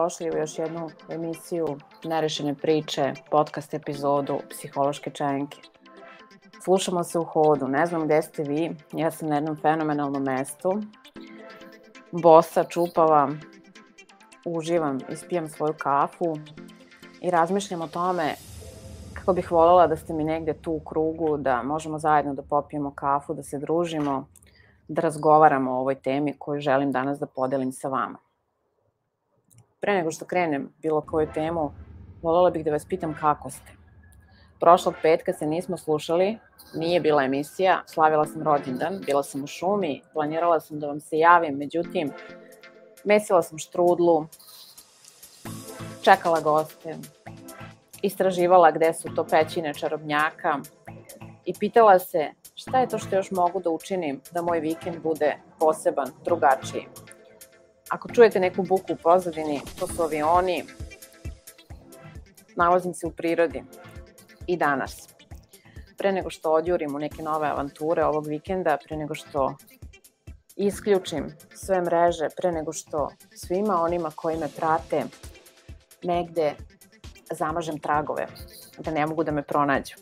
Dobrodošli u još jednu emisiju Nerešene priče, podcast epizodu Psihološke čenke. Slušamo se u hodu, ne znam gde ste vi, ja sam na jednom fenomenalnom mestu. Bosa, čupava, uživam, ispijam svoju kafu i razmišljam o tome kako bih voljela da ste mi negde tu u krugu, da možemo zajedno da popijemo kafu, da se družimo, da razgovaramo o ovoj temi koju želim danas da podelim sa vama. Pre nego što krenem bilo koju temu, voljela bih da vas pitam kako ste. Prošlog petka se nismo slušali, nije bila emisija, slavila sam rođendan, bila sam u šumi, planirala sam da vam se javim, međutim, mesila sam štrudlu, čekala goste, istraživala gde su to pećine čarobnjaka i pitala se šta je to što još mogu da učinim da moj vikend bude poseban, drugačiji. Ako čujete neku buku u pozadini, to su avioni, nalazim se u prirodi i danas. Pre nego što odjurim u neke nove avanture ovog vikenda, pre nego što isključim sve mreže, pre nego što svima onima koji me prate negde zamažem tragove, da ne mogu da me pronađu.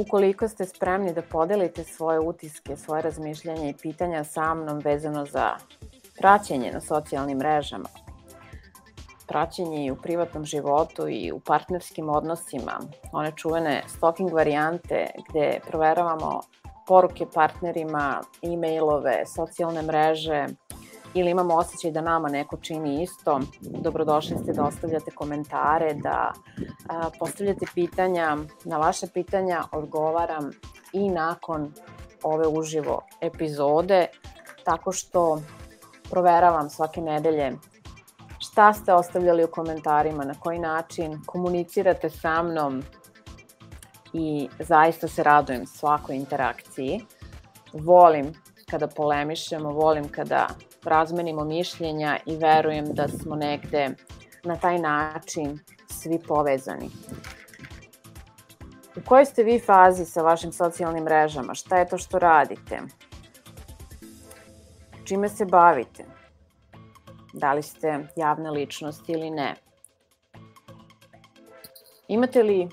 Ukoliko ste spremni da podelite svoje utiske, svoje razmišljanja i pitanja sa mnom vezano za praćenje na socijalnim mrežama, praćenje i u privatnom životu i u partnerskim odnosima, one čuvene stalking varijante gde proveravamo poruke partnerima, e-mailove, socijalne mreže, ili imamo osjećaj da nama neko čini isto, dobrodošli ste da ostavljate komentare, da a, postavljate pitanja, na vaše pitanja odgovaram i nakon ove uživo epizode, tako što proveravam svake nedelje šta ste ostavljali u komentarima, na koji način komunicirate sa mnom i zaista se radujem svakoj interakciji. Volim kada polemišemo, volim kada razmenimo mišljenja i verujem da smo negde na taj način svi povezani. U kojoj ste vi fazi sa vašim socijalnim mrežama? Šta je to što radite? Čime se bavite? Da li ste javna ličnost ili ne? Imate li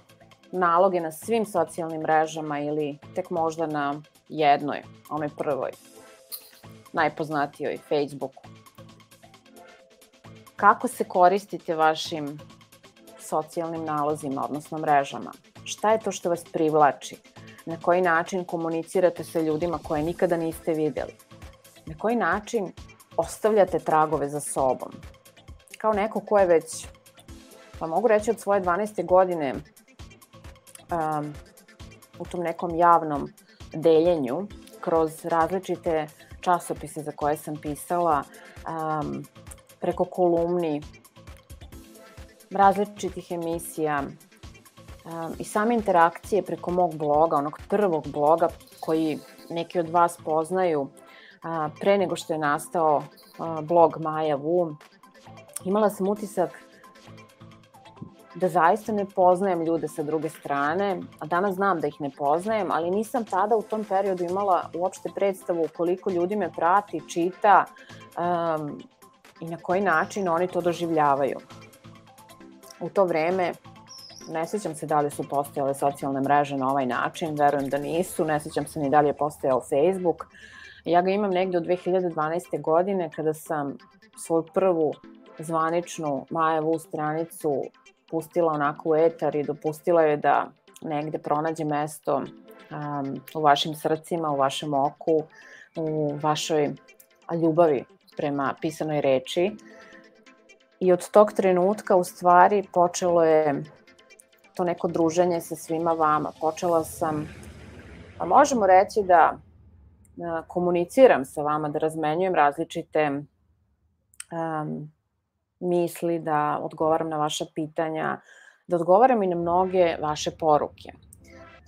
naloge na svim socijalnim mrežama ili tek možda na jednoj, onoj prvoj? Najpoznatijoj Facebooku. Kako se koristite vašim socijalnim nalozima, odnosno mrežama? Šta je to što vas privlači? Na koji način komunicirate sa ljudima koje nikada niste videli? Na koji način ostavljate tragove za sobom? Kao neko ko je već, pa mogu reći od svoje 12. godine um, u tom nekom javnom deljenju kroz različite časopise za koje sam pisala, um, preko kolumni, različitih emisija um, i same interakcije preko mog bloga, onog prvog bloga koji neki od vas poznaju uh, pre nego što je nastao uh, blog Maja Vu. Imala sam utisak da zaista ne poznajem ljude sa druge strane, a danas znam da ih ne poznajem, ali nisam tada u tom periodu imala uopšte predstavu koliko ljudi me prati, čita um, i na koji način oni to doživljavaju. U to vreme ne sećam se da li su postojale socijalne mreže na ovaj način, verujem da nisu, ne sećam se ni da li je postojao Facebook. Ja ga imam negde od 2012. godine kada sam svoju prvu zvaničnu Majevu stranicu pustila onako u etar i dopustila je da negde pronađe mesto um, u vašim srcima, u vašem oku, u vašoj ljubavi prema pisanoj reči. I od tog trenutka u stvari počelo je to neko druženje sa svima vama. Počela sam, pa možemo reći da komuniciram sa vama, da razmenjujem različite um, misli, da odgovaram na vaša pitanja, da odgovaram i na mnoge vaše poruke.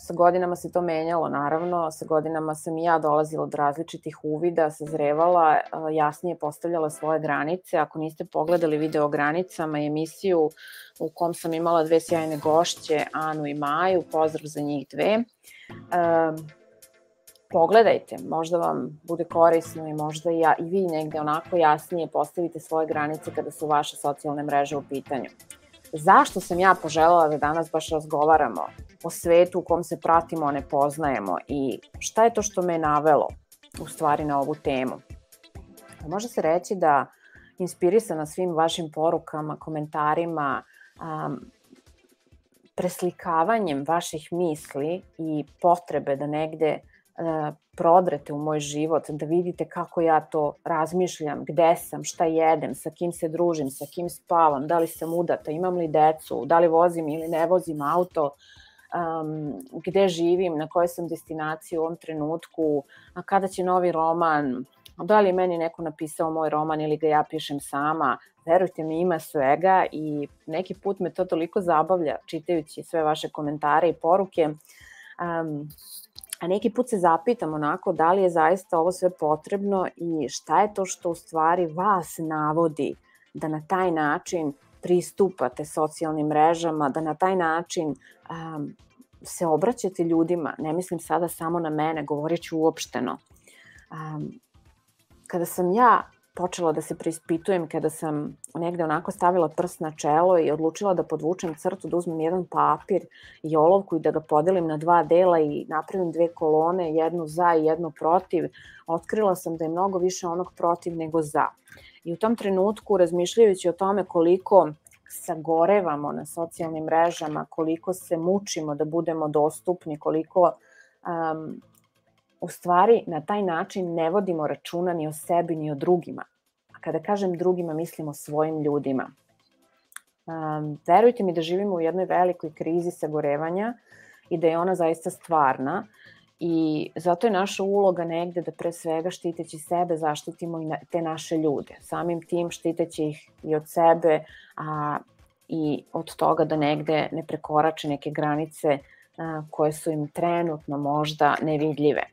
Sa godinama se to menjalo, naravno, sa godinama sam i ja dolazila od različitih uvida, sazrevala, jasnije postavljala svoje granice. Ako niste pogledali video o granicama i emisiju u kom sam imala dve sjajne gošće, Anu i Maju, pozdrav za njih dve. Pogledajte, možda vam bude korisno i možda ja, i vi negde onako jasnije postavite svoje granice kada su vaše socijalne mreže u pitanju. Zašto sam ja poželjela da danas baš razgovaramo o svetu u kom se pratimo, ne poznajemo i šta je to što me navelo u stvari na ovu temu? Može se reći da inspirisana svim vašim porukama, komentarima, um, preslikavanjem vaših misli i potrebe da negde prodrete u moj život, da vidite kako ja to razmišljam, gde sam, šta jedem, sa kim se družim, sa kim spavam, da li sam udata, imam li decu, da li vozim ili ne vozim auto, um, gde živim, na kojoj sam destinaciji u ovom trenutku, a kada će novi roman, da li meni neko napisao moj roman ili ga ja pišem sama, verujte mi ima svega i neki put me to toliko zabavlja čitajući sve vaše komentare i poruke. Um, a neki put se zapitam onako da li je zaista ovo sve potrebno i šta je to što u stvari vas navodi da na taj način pristupate socijalnim mrežama, da na taj način um, se obraćate ljudima, ne mislim sada samo na mene, govorit ću uopšteno. Um, kada sam ja počela da se preispitujem, kada sam negde onako stavila prst na čelo i odlučila da podvučem crtu, da uzmem jedan papir i olovku i da ga podelim na dva dela i napravim dve kolone, jednu za i jednu protiv, otkrila sam da je mnogo više onog protiv nego za. I u tom trenutku, razmišljajući o tome koliko sagorevamo na socijalnim mrežama, koliko se mučimo da budemo dostupni, koliko um, u stvari na taj način ne vodimo računa ni o sebi ni o drugima. A kada kažem drugima, mislim o svojim ljudima. Um, verujte mi da živimo u jednoj velikoj krizi sagorevanja i da je ona zaista stvarna i zato je naša uloga negde da pre svega štiteći sebe zaštitimo i te naše ljude. Samim tim štiteći ih i od sebe a, i od toga da negde ne prekorače neke granice a, koje su im trenutno možda nevidljive.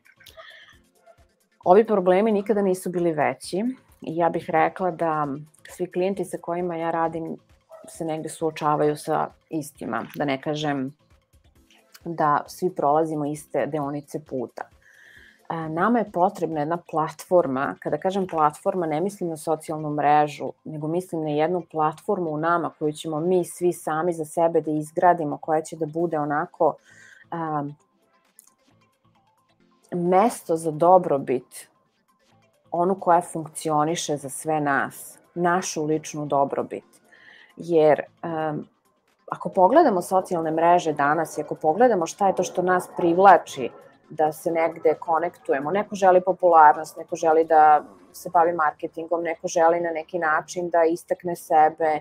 Ovi problemi nikada nisu bili veći i ja bih rekla da svi klijenti sa kojima ja radim se negde suočavaju sa istima, da ne kažem da svi prolazimo iste deonice puta. E, nama je potrebna jedna platforma, kada kažem platforma ne mislim na socijalnu mrežu, nego mislim na jednu platformu u nama koju ćemo mi svi sami za sebe da izgradimo, koja će da bude onako um, mesto za dobrobit, onu koja funkcioniše za sve nas, našu ličnu dobrobit. Jer um, ako pogledamo socijalne mreže danas i ako pogledamo šta je to što nas privlači da se negde konektujemo, neko želi popularnost, neko želi da se bavi marketingom, neko želi na neki način da istakne sebe,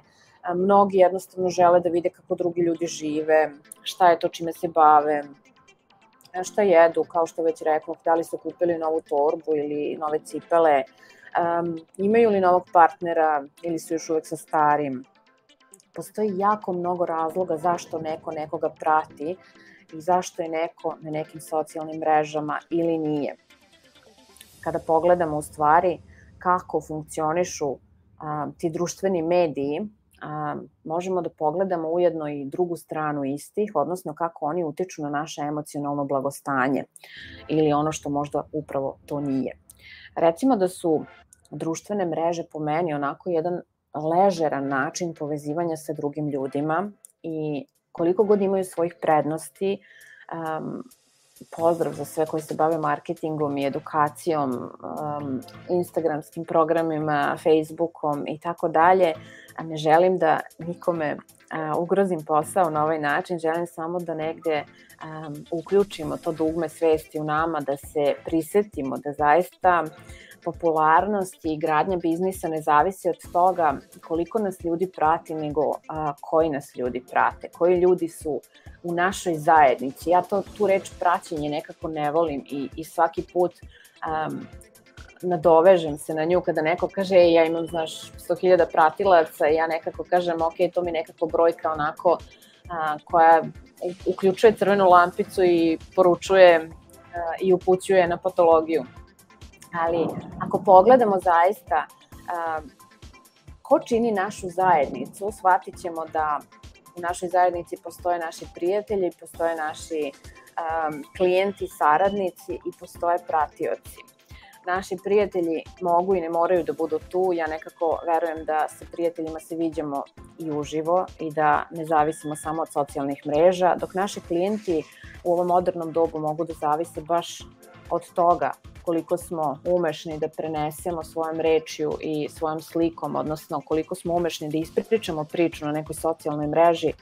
mnogi jednostavno žele da vide kako drugi ljudi žive, šta je to čime se bave, šta jedu, kao što već rekao, da li su kupili novu torbu ili nove cipele, um, imaju li novog partnera ili su još uvek sa starim. Postoji jako mnogo razloga zašto neko nekoga prati i zašto je neko na nekim socijalnim mrežama ili nije. Kada pogledamo u stvari kako funkcionišu um, ti društveni mediji, a, možemo da pogledamo ujedno i drugu stranu istih, odnosno kako oni utiču na naše emocionalno blagostanje ili ono što možda upravo to nije. Recimo da su društvene mreže po meni onako jedan ležeran način povezivanja sa drugim ljudima i koliko god imaju svojih prednosti, um, pozdrav za sve koji se bave marketingom i edukacijom, um, instagramskim programima, facebookom i tako dalje, ne želim da nikome a, ugrozim posao na ovaj način, želim samo da negde a, uključimo to dugme svesti u nama, da se prisetimo da zaista popularnost i gradnja biznisa ne zavisi od toga koliko nas ljudi prati, nego a, koji nas ljudi prate, koji ljudi su u našoj zajednici. Ja to, tu reč praćenje nekako ne volim i, i svaki put um, nadovežem se na nju kada neko kaže ja imam, znaš, 100.000 pratilaca i ja nekako kažem, ok, to mi nekako brojka onako a, koja uključuje crvenu lampicu i poručuje a, i upućuje na patologiju. Ali ako pogledamo zaista a, ko čini našu zajednicu, shvatit ćemo da u našoj zajednici postoje naši prijatelji, postoje naši um, klijenti, saradnici i postoje pratioci. Naši prijatelji mogu i ne moraju da budu tu, ja nekako verujem da sa prijateljima se viđamo i uživo i da ne zavisimo samo od socijalnih mreža, dok naši klijenti u ovom modernom dobu mogu da zavise baš od toga koliko smo umešni da prenesemo svojom rečju i svojom slikom, odnosno koliko smo umešni da ispričamo priču na nekoj socijalnoj mreži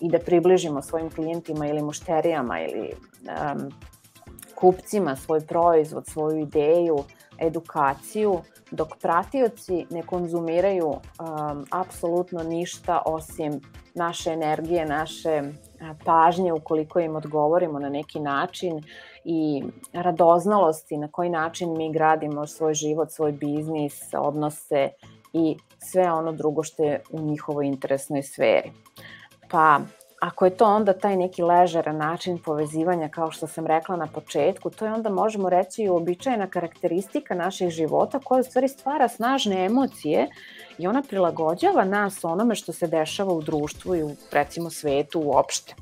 i da približimo svojim klijentima ili mušterijama ili um, kupcima svoj proizvod, svoju ideju, edukaciju, dok pratioci ne konzumiraju um, apsolutno ništa osim naše energije, naše pažnje ukoliko im odgovorimo na neki način i radoznalosti na koji način mi gradimo svoj život, svoj biznis, odnose i sve ono drugo što je u njihovoj interesnoj sferi. Pa ako je to onda taj neki ležeran način povezivanja, kao što sam rekla na početku, to je onda možemo reći i uobičajena karakteristika naših života koja u stvari stvara snažne emocije i ona prilagođava nas onome što se dešava u društvu i u recimo svetu uopšte.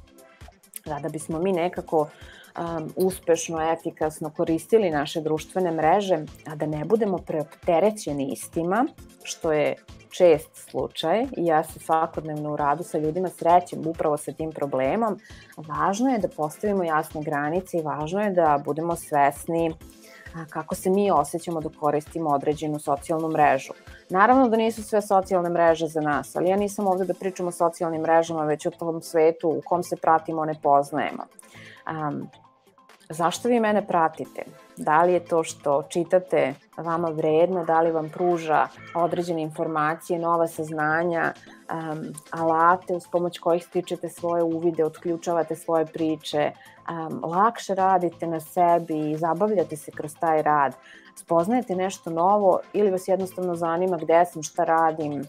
Da bismo mi nekako um, uspešno, efikasno koristili naše društvene mreže, a da ne budemo preopterećeni istima, što je čest slučaj i ja se svakodnevno u radu sa ljudima srećem upravo sa tim problemom, važno je da postavimo jasne granice i važno je da budemo svesni kako se mi osjećamo da koristimo određenu socijalnu mrežu. Naravno da nisu sve socijalne mreže za nas, ali ja nisam ovde da pričam o socijalnim mrežama, već o tom svetu u kom se pratimo, ne poznajemo. Um, zašto vi mene pratite? Da li je to što čitate vama vredno, da li vam pruža određene informacije, nova saznanja, um, alate uz pomoć kojih stičete svoje uvide, otključavate svoje priče, um, lakše radite na sebi i zabavljate se kroz taj rad, spoznajete nešto novo ili vas jednostavno zanima gde sam, šta radim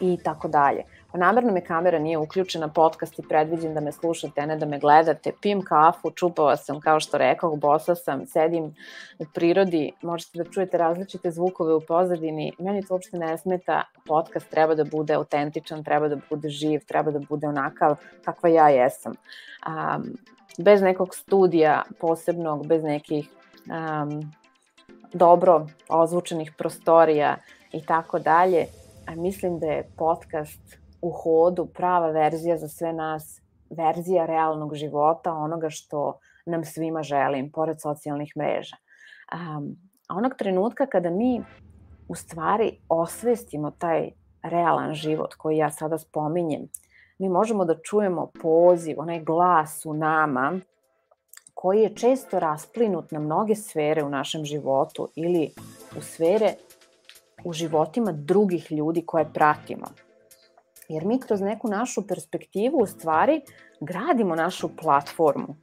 i tako dalje. Namerno me kamera nije uključena, podcast i predviđen da me slušate, ne da me gledate. Pim kafu, čupava sam, kao što rekao, bosa sam, sedim u prirodi, možete da čujete različite zvukove u pozadini. Meni to uopšte ne smeta, podcast treba da bude autentičan, treba da bude živ, treba da bude onakav kakva ja jesam. Um, bez nekog studija posebnog, bez nekih um, dobro ozvučenih prostorija i tako dalje. A mislim da je podcast u hodu prava verzija za sve nas, verzija realnog života, onoga što nam svima želim, pored socijalnih mreža. Um, onog trenutka kada mi u stvari osvestimo taj realan život koji ja sada spominjem, mi možemo da čujemo poziv, onaj glas u nama koji je često rasplinut na mnoge sfere u našem životu ili u sfere u životima drugih ljudi koje pratimo. Jer mi kroz neku našu perspektivu u stvari gradimo našu platformu.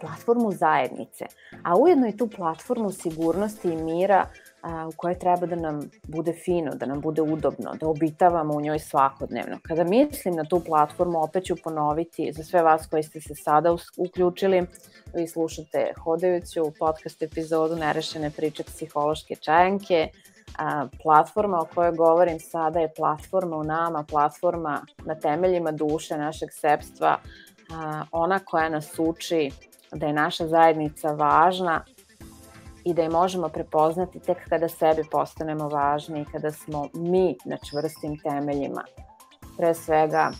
Platformu zajednice, a ujedno i tu platformu sigurnosti i mira a, u kojoj treba da nam bude fino, da nam bude udobno, da obitavamo u njoj svakodnevno. Kada mislim na tu platformu, opet ću ponoviti za sve vas koji ste se sada uključili, vi slušate hodajuću podcast epizodu Nerešene priče psihološke čajanke, platforma o kojoj govorim sada je platforma u nama, platforma na temeljima duše našeg sebstva, a, ona koja nas uči da je naša zajednica važna i da je možemo prepoznati tek kada sebi postanemo važni i kada smo mi na čvrstim temeljima, pre svega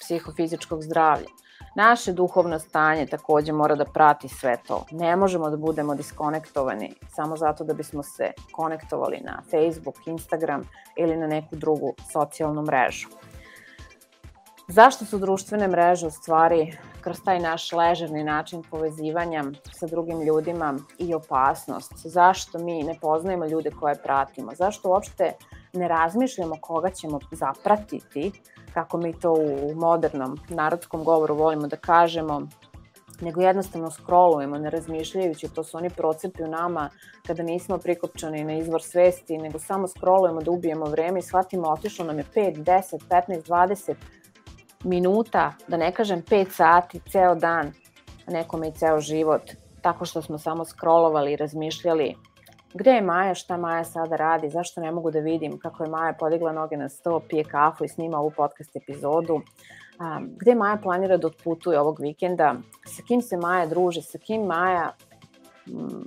psihofizičkog zdravlja. Naše duhovno stanje takođe mora da prati sve to. Ne možemo da budemo diskonektovani samo zato da bismo se konektovali na Facebook, Instagram ili na neku drugu socijalnu mrežu. Zašto su društvene mreže u stvari kroz taj naš ležerni način povezivanja sa drugim ljudima i opasnost? Zašto mi ne poznajemo ljude koje pratimo? Zašto uopšte ne razmišljamo koga ćemo zapratiti kako mi to u modernom narodskom govoru volimo da kažemo, nego jednostavno scrollujemo, ne razmišljajući, to su oni procepi u nama kada nismo prikopčani na izvor svesti, nego samo scrollujemo da ubijemo vreme i shvatimo otišlo nam je 5, 10, 15, 20 minuta, da ne kažem 5 sati, ceo dan, nekome i ceo život, tako što smo samo scrollovali i razmišljali gde je Maja, šta Maja sada radi, zašto ne mogu da vidim kako je Maja podigla noge na sto, pije kafu i snima ovu podcast epizodu. gde Maja planira da otputuje ovog vikenda, sa kim se Maja druži, sa kim Maja mm,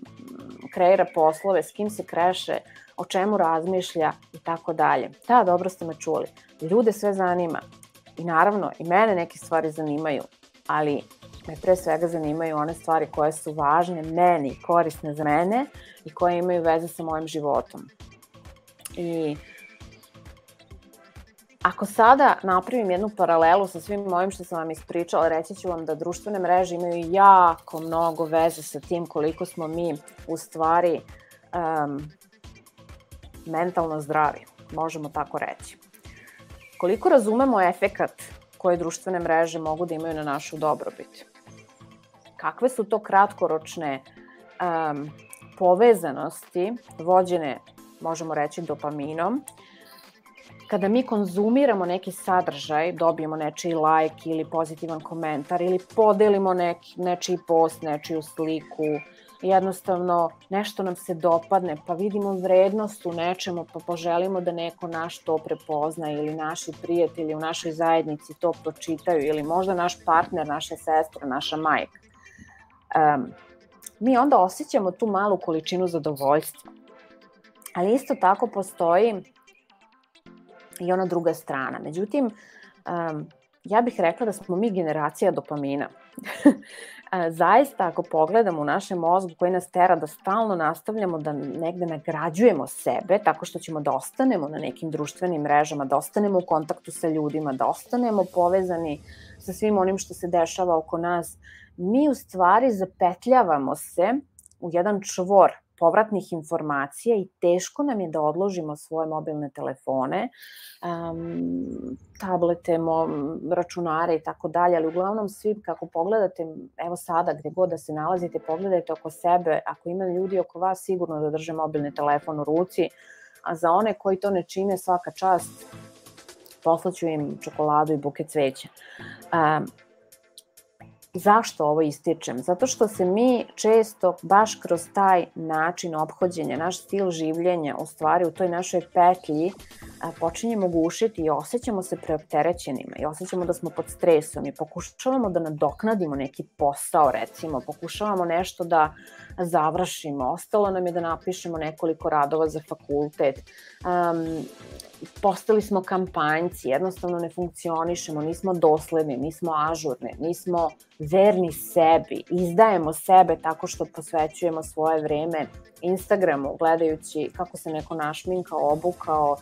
kreira poslove, s kim se kreše, o čemu razmišlja i tako dalje. Da, dobro ste me čuli. Ljude sve zanima. I naravno, i mene neke stvari zanimaju, ali me pre svega zanimaju one stvari koje su važne meni, korisne za mene i koje imaju veze sa mojim životom. I Ako sada napravim jednu paralelu sa svim mojim što sam vam ispričala, reći ću vam da društvene mreže imaju jako mnogo veze sa tim koliko smo mi u stvari um, mentalno zdravi, možemo tako reći. Koliko razumemo efekat koje društvene mreže mogu da imaju na našu dobrobit. Kakve su to kratkoročne um, povezanosti vođene, možemo reći, dopaminom, kada mi konzumiramo neki sadržaj, dobijemo nečiji like ili pozitivan komentar ili podelimo neki, nečiji post, nečiju sliku, jednostavno nešto nam se dopadne, pa vidimo vrednost u nečemu, pa poželimo da neko naš to prepozna ili naši prijatelji u našoj zajednici to pročitaju ili možda naš partner, naša sestra, naša majka. Um, mi onda osjećamo tu malu količinu zadovoljstva. Ali isto tako postoji i ona druga strana. Međutim, um, ja bih rekla da smo mi generacija dopamina. Zaista, ako pogledamo u našem mozgu koji nas tera da stalno nastavljamo da negde nagrađujemo sebe tako što ćemo da ostanemo na nekim društvenim mrežama, da ostanemo u kontaktu sa ljudima, da ostanemo povezani sa svim onim što se dešava oko nas, mi u stvari zapetljavamo se u jedan čvor povratnih informacija i teško nam je da odložimo svoje mobilne telefone, um, tablete, mo, računare i tako dalje, ali uglavnom svi kako pogledate, evo sada gde god da se nalazite, pogledajte oko sebe, ako ima ljudi oko vas sigurno da drže mobilni telefon u ruci, a za one koji to ne čine svaka čast, poslaću im čokoladu i buke cveća. Um, Zašto ovo ističem? Zato što se mi često baš kroz taj način obhođenja, naš stil življenja, u stvari u toj našoj petlji počinjemo gušiti i osjećamo se preopterećenima i osjećamo da smo pod stresom i pokušavamo da nadoknadimo neki posao recimo, pokušavamo nešto da završimo, ostalo nam je da napišemo nekoliko radova za fakultet, um, postali smo kampanjci, jednostavno ne funkcionišemo, nismo dosledni, nismo ažurni, nismo verni sebi, izdajemo sebe tako što posvećujemo svoje vreme Instagramu, gledajući kako se neko našminkao, obukao,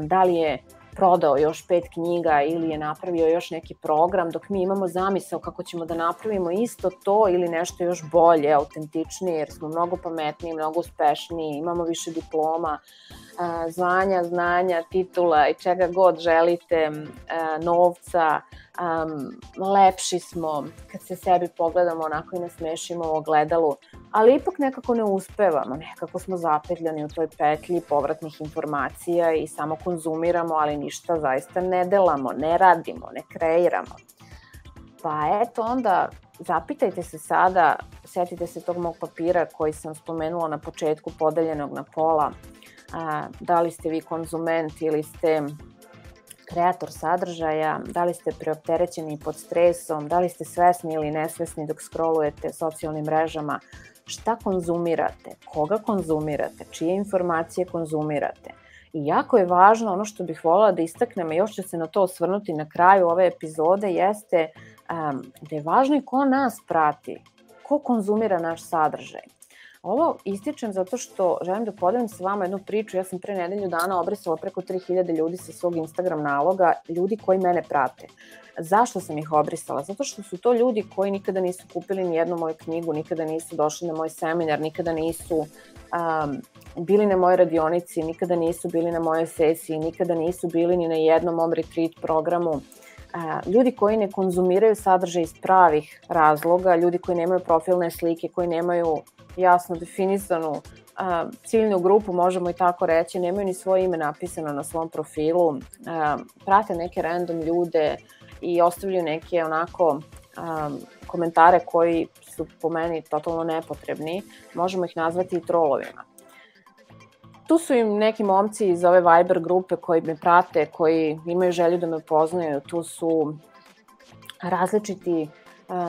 da li je prodao još pet knjiga ili je napravio još neki program, dok mi imamo zamisao kako ćemo da napravimo isto to ili nešto još bolje, autentičnije, jer smo mnogo pametniji, mnogo uspešniji, imamo više diploma, zvanja, znanja, titula i čega god želite, novca, lepši smo kad se sebi pogledamo onako i nasmešimo u ogledalu, ali ipak nekako ne uspevamo, nekako smo zapetljani u toj petlji povratnih informacija i samo konzumiramo, ali ništa zaista ne delamo, ne radimo, ne kreiramo. Pa eto onda zapitajte se sada, setite se tog mog papira koji sam spomenula na početku podeljenog na pola, a, da li ste vi konzument ili ste kreator sadržaja, da li ste preopterećeni pod stresom, da li ste svesni ili nesvesni dok scrollujete socijalnim mrežama, šta konzumirate, koga konzumirate, čije informacije konzumirate. I jako je važno, ono što bih volila da istaknem, i još ću se na to osvrnuti na kraju ove epizode, jeste um, da je važno i ko nas prati, ko konzumira naš sadržaj. Ovo ističem zato što želim da podelim sa vama jednu priču. Ja sam pre nedelju dana obrisala preko 3000 ljudi sa svog Instagram naloga, ljudi koji mene prate. Zašto sam ih obrisala? Zato što su to ljudi koji nikada nisu kupili ni jednu moju knjigu, nikada nisu došli na moj seminar, nikada nisu um, bili na mojoj radionici, nikada nisu bili na mojoj sesiji, nikada nisu bili ni na jednom mom retreat programu ljudi koji ne konzumiraju sadržaj iz pravih razloga, ljudi koji nemaju profilne slike, koji nemaju jasno definisanu a, ciljnu grupu, možemo i tako reći, nemaju ni svoje ime napisano na svom profilu, a, prate neke random ljude i ostavljaju neke onako a, komentare koji su po meni totalno nepotrebni, možemo ih nazvati i trolovima. Tu su im neki momci iz ove Viber grupe koji me prate, koji imaju želju da me poznaju, tu su različiti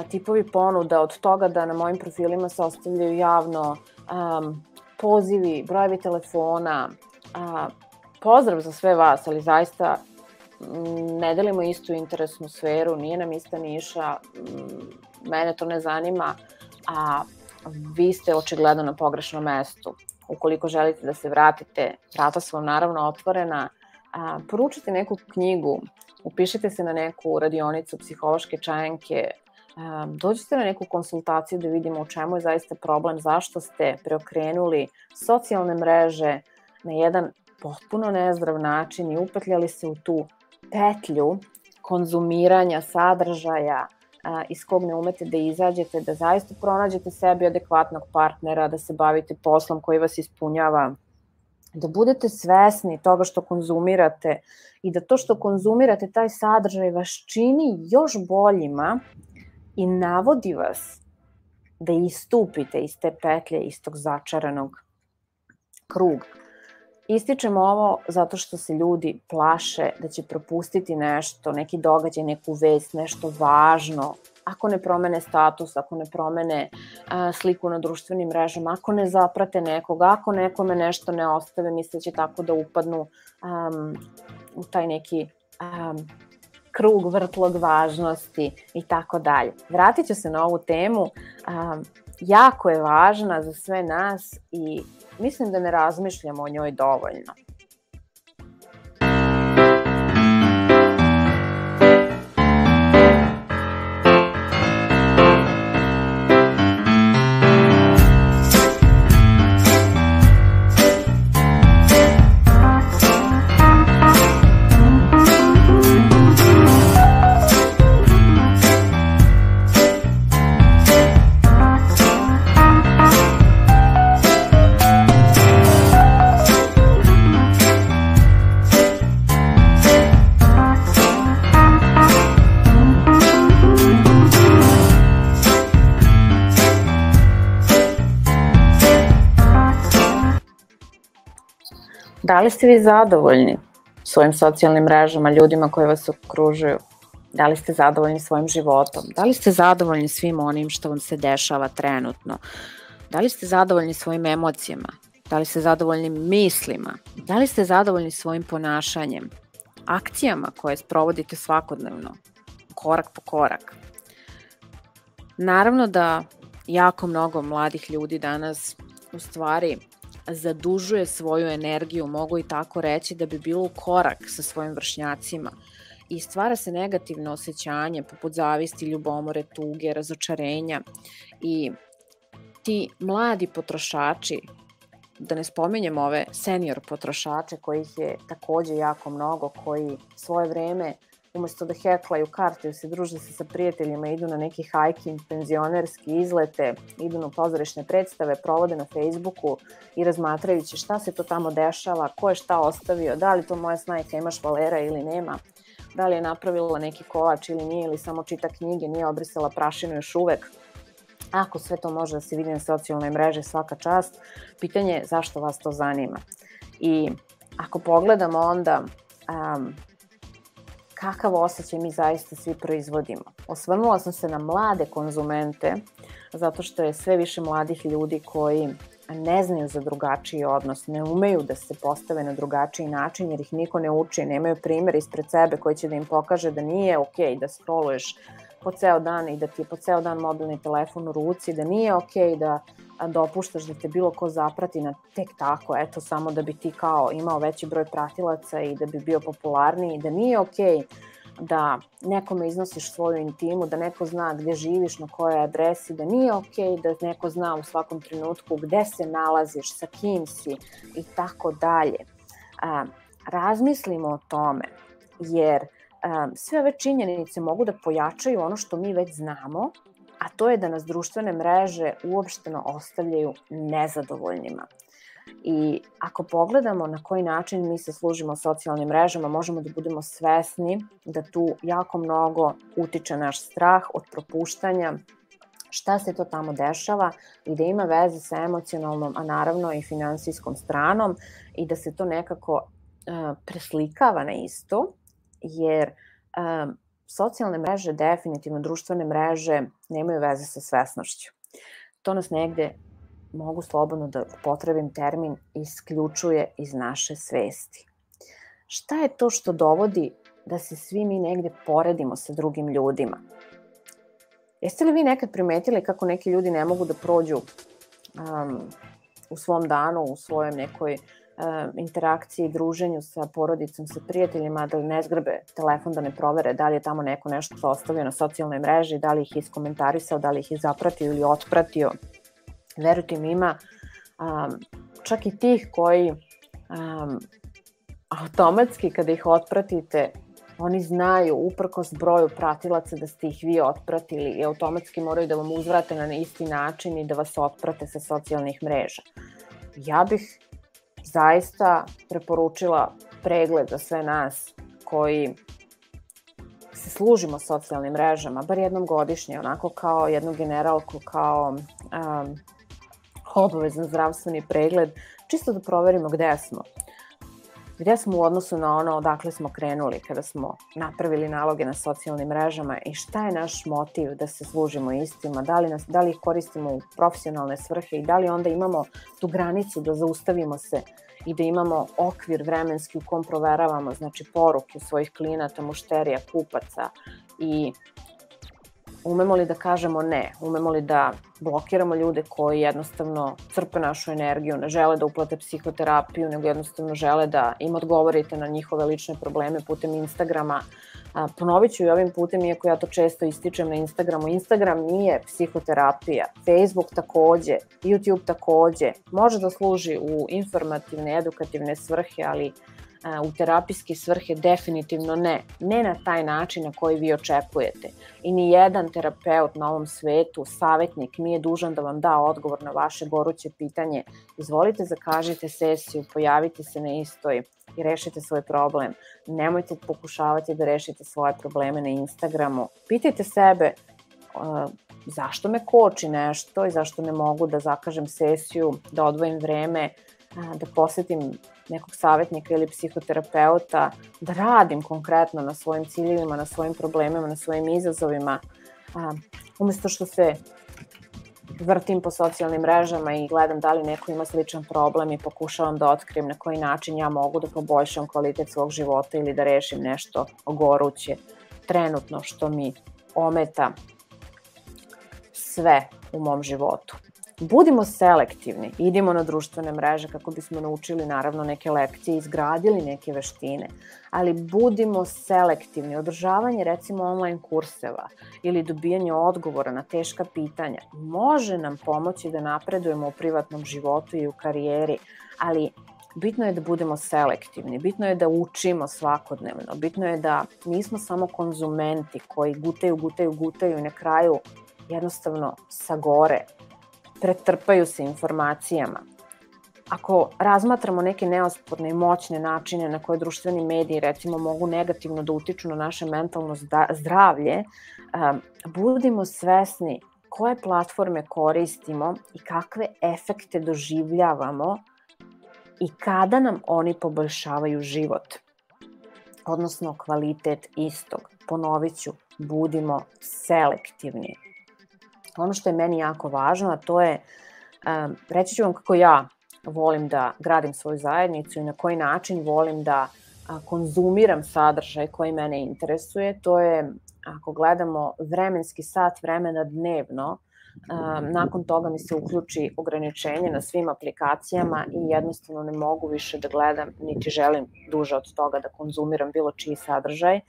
tipovi ponuda od toga da na mojim profilima se ostavljaju javno um, pozivi, brojevi telefona, uh, pozdrav za sve vas, ali zaista ne delimo istu interesnu sferu, nije nam ista niša, mene to ne zanima, a vi ste očigledno na pogrešnom mestu. Ukoliko želite da se vratite, vrata su vam naravno otvorena, a, poručite neku knjigu, upišite se na neku radionicu psihološke čajanke, a, dođite na neku konsultaciju da vidimo u čemu je zaista problem, zašto ste preokrenuli socijalne mreže na jedan potpuno nezdrav način i upetljali se u tu petlju konzumiranja sadržaja iz kog ne umete da izađete, da zaista pronađete sebi adekvatnog partnera, da se bavite poslom koji vas ispunjava, da budete svesni toga što konzumirate i da to što konzumirate, taj sadržaj vas čini još boljima i navodi vas da istupite iz te petlje, iz tog začaranog kruga. Ističemo ovo zato što se ljudi plaše da će propustiti nešto, neki događaj, neku vest, nešto važno, ako ne promene status, ako ne promene a, sliku na društvenim mrežama, ako ne zaprate nekoga, ako nekome nešto ne ostave, misleći tako da upadnu um, u taj neki um, krug vrtlog važnosti i tako dalje. Vratit ću se na ovu temu, um, jako je važna za sve nas i mislim da ne razmišljamo o njoj dovoljno. Li ste vi zadovoljni svojim socijalnim mrežama, ljudima koji vas okružuju? Da li ste zadovoljni svojim životom? Da li ste zadovoljni svim onim što vam se dešava trenutno? Da li ste zadovoljni svojim emocijama? Da li ste zadovoljni mislima? Da li ste zadovoljni svojim ponašanjem? Akcijama koje sprovodite svakodnevno? Korak po korak? Naravno da jako mnogo mladih ljudi danas u stvari zadužuje svoju energiju, mogu i tako reći, da bi bilo u korak sa svojim vršnjacima. I stvara se negativno osjećanje poput zavisti, ljubomore, tuge, razočarenja. I ti mladi potrošači, da ne spomenjem ove senior potrošače kojih je takođe jako mnogo, koji svoje vreme umesto da heklaju karte, se druže se sa prijateljima, idu na neki hiking, penzionerski izlete, idu na pozorišne predstave, provode na Facebooku i razmatrajući šta se to tamo dešava, ko je šta ostavio, da li to moja snajka ima švalera ili nema, da li je napravila neki kolač ili nije, ili samo čita knjige, nije obrisala prašinu još uvek. Ako sve to može da se vidi na socijalnoj mreže svaka čast, pitanje je zašto vas to zanima. I ako pogledamo onda um, kakav osjećaj mi zaista svi proizvodimo. Osvrnula sam se na mlade konzumente, zato što je sve više mladih ljudi koji ne znaju za drugačiji odnos, ne umeju da se postave na drugačiji način jer ih niko ne uči, nemaju primjer ispred sebe koji će da im pokaže da nije okay da scrolluješ po ceo dan i da ti je po ceo dan mobilni telefon u ruci, da nije okej okay da dopuštaš da te bilo ko zaprati na tek tako, eto samo da bi ti kao imao veći broj pratilaca i da bi bio popularniji, da nije okej okay da nekome iznosiš svoju intimu, da neko zna gde živiš, na kojoj adresi, da nije okej okay da neko zna u svakom trenutku gde se nalaziš, sa kim si i tako dalje. Razmislimo o tome, jer sve ove činjenice mogu da pojačaju ono što mi već znamo, a to je da nas društvene mreže uopšteno ostavljaju nezadovoljnima. I ako pogledamo na koji način mi se služimo socijalnim mrežama, možemo da budemo svesni da tu jako mnogo utiče naš strah od propuštanja, šta se to tamo dešava i da ima veze sa emocionalnom, a naravno i finansijskom stranom i da se to nekako preslikava na isto, jer um, socijalne mreže, definitivno društvene mreže, nemaju veze sa svesnošću. To nas negde, mogu slobodno da potrebim termin, isključuje iz naše svesti. Šta je to što dovodi da se svi mi negde poredimo sa drugim ljudima? Jeste li vi nekad primetili kako neki ljudi ne mogu da prođu um, u svom danu, u svojoj nekoj um, interakciji, druženju sa porodicom, sa prijateljima, da ne zgrbe telefon, da ne provere da li je tamo neko nešto ostavio na socijalnoj mreži, da li ih je iskomentarisao, da li ih je zapratio ili otpratio. Verujte mi, ima um, čak i tih koji um, automatski kada ih otpratite oni znaju uprkos broju pratilaca da ste ih vi otpratili i automatski moraju da vam uzvrate na isti način i da vas otprate sa socijalnih mreža. Ja bih zaista preporučila pregled za sve nas koji se služimo socijalnim mrežama, bar jednom godišnje, onako kao jednu generalku, kao um, obavezan zdravstveni pregled, čisto da proverimo gde smo gde smo u odnosu na ono odakle smo krenuli kada smo napravili naloge na socijalnim mrežama i šta je naš motiv da se služimo istima, da li, nas, da li ih koristimo u profesionalne svrhe i da li onda imamo tu granicu da zaustavimo se i da imamo okvir vremenski u kom proveravamo znači poruke svojih klijenata, mušterija, kupaca i umemo li da kažemo ne, umemo li da blokiramo ljude koji jednostavno crpe našu energiju, ne žele da uplate psihoterapiju, nego jednostavno žele da im odgovorite na njihove lične probleme putem Instagrama. Ponovit ću i ovim putem, iako ja to često ističem na Instagramu, Instagram nije psihoterapija, Facebook takođe, YouTube takođe, može da služi u informativne, edukativne svrhe, ali u terapijske svrhe definitivno ne. Ne na taj način na koji vi očekujete. I ni jedan terapeut na ovom svetu, savetnik, nije dužan da vam da odgovor na vaše goruće pitanje. Izvolite, zakažite sesiju, pojavite se na istoj i rešite svoj problem. Nemojte pokušavati da rešite svoje probleme na Instagramu. Pitajte sebe zašto me koči nešto i zašto ne mogu da zakažem sesiju, da odvojim vreme, da posetim nekog savjetnika ili psihoterapeuta, da radim konkretno na svojim ciljevima, na svojim problemima, na svojim izazovima, umesto što se vrtim po socijalnim mrežama i gledam da li neko ima sličan problem i pokušavam da otkrijem na koji način ja mogu da poboljšam kvalitet svog života ili da rešim nešto goruće. Trenutno što mi ometa sve u mom životu budimo selektivni, idimo na društvene mreže kako bismo naučili naravno neke lekcije, izgradili neke veštine, ali budimo selektivni. Održavanje recimo online kurseva ili dobijanje odgovora na teška pitanja može nam pomoći da napredujemo u privatnom životu i u karijeri, ali bitno je da budemo selektivni, bitno je da učimo svakodnevno, bitno je da nismo samo konzumenti koji gutaju, gutaju, gutaju i na kraju jednostavno sagore pretrpaju se informacijama. Ako razmatramo neke neosporne i moćne načine na koje društveni mediji recimo mogu negativno da utiču na naše mentalno zdravlje, budimo svesni koje platforme koristimo i kakve efekte doživljavamo i kada nam oni poboljšavaju život, odnosno kvalitet istog. Ponovit ću, budimo selektivni ono što je meni jako važno, a to je, um, reći ću vam kako ja volim da gradim svoju zajednicu i na koji način volim da a, konzumiram sadržaj koji mene interesuje. To je, ako gledamo vremenski sat vremena dnevno, nakon toga mi se uključi ograničenje na svim aplikacijama i jednostavno ne mogu više da gledam, niti želim duže od toga da konzumiram bilo čiji sadržaj.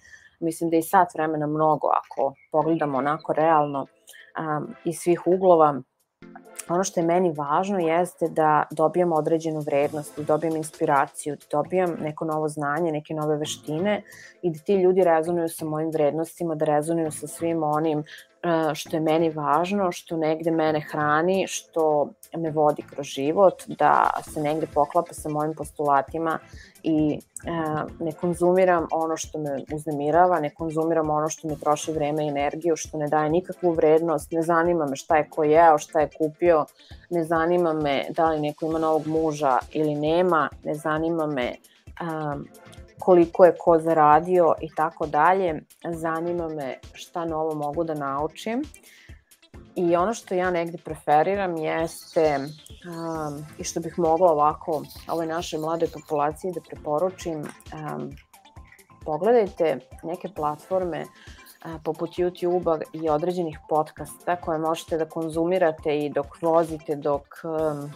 Mislim da je i sat vremena mnogo ako pogledamo onako realno um, iz svih uglova. Ono što je meni važno jeste da dobijam određenu vrednost, da dobijam inspiraciju, da dobijam neko novo znanje, neke nove veštine i da ti ljudi rezonuju sa mojim vrednostima, da rezonuju sa svim onim što je meni važno, što negde mene hrani, što me vodi kroz život, da se negde poklapa sa mojim postulatima i e, ne konzumiram ono što me uznemirava, ne konzumiram ono što mi troši vreme i energiju, što ne daje nikakvu vrednost, ne zanima me šta je ko jeo, šta je kupio, ne zanima me da li neko ima novog muža ili nema, ne zanima me um, koliko je ko zaradio i tako dalje. Zanima me šta novo mogu da naučim. I ono što ja negde preferiram jeste um, i što bih mogla ovako ovoj našoj mladoj populaciji da preporučim um, pogledajte neke platforme a, poput YouTube-a i određenih podcasta koje možete da konzumirate i dok vozite, dok um,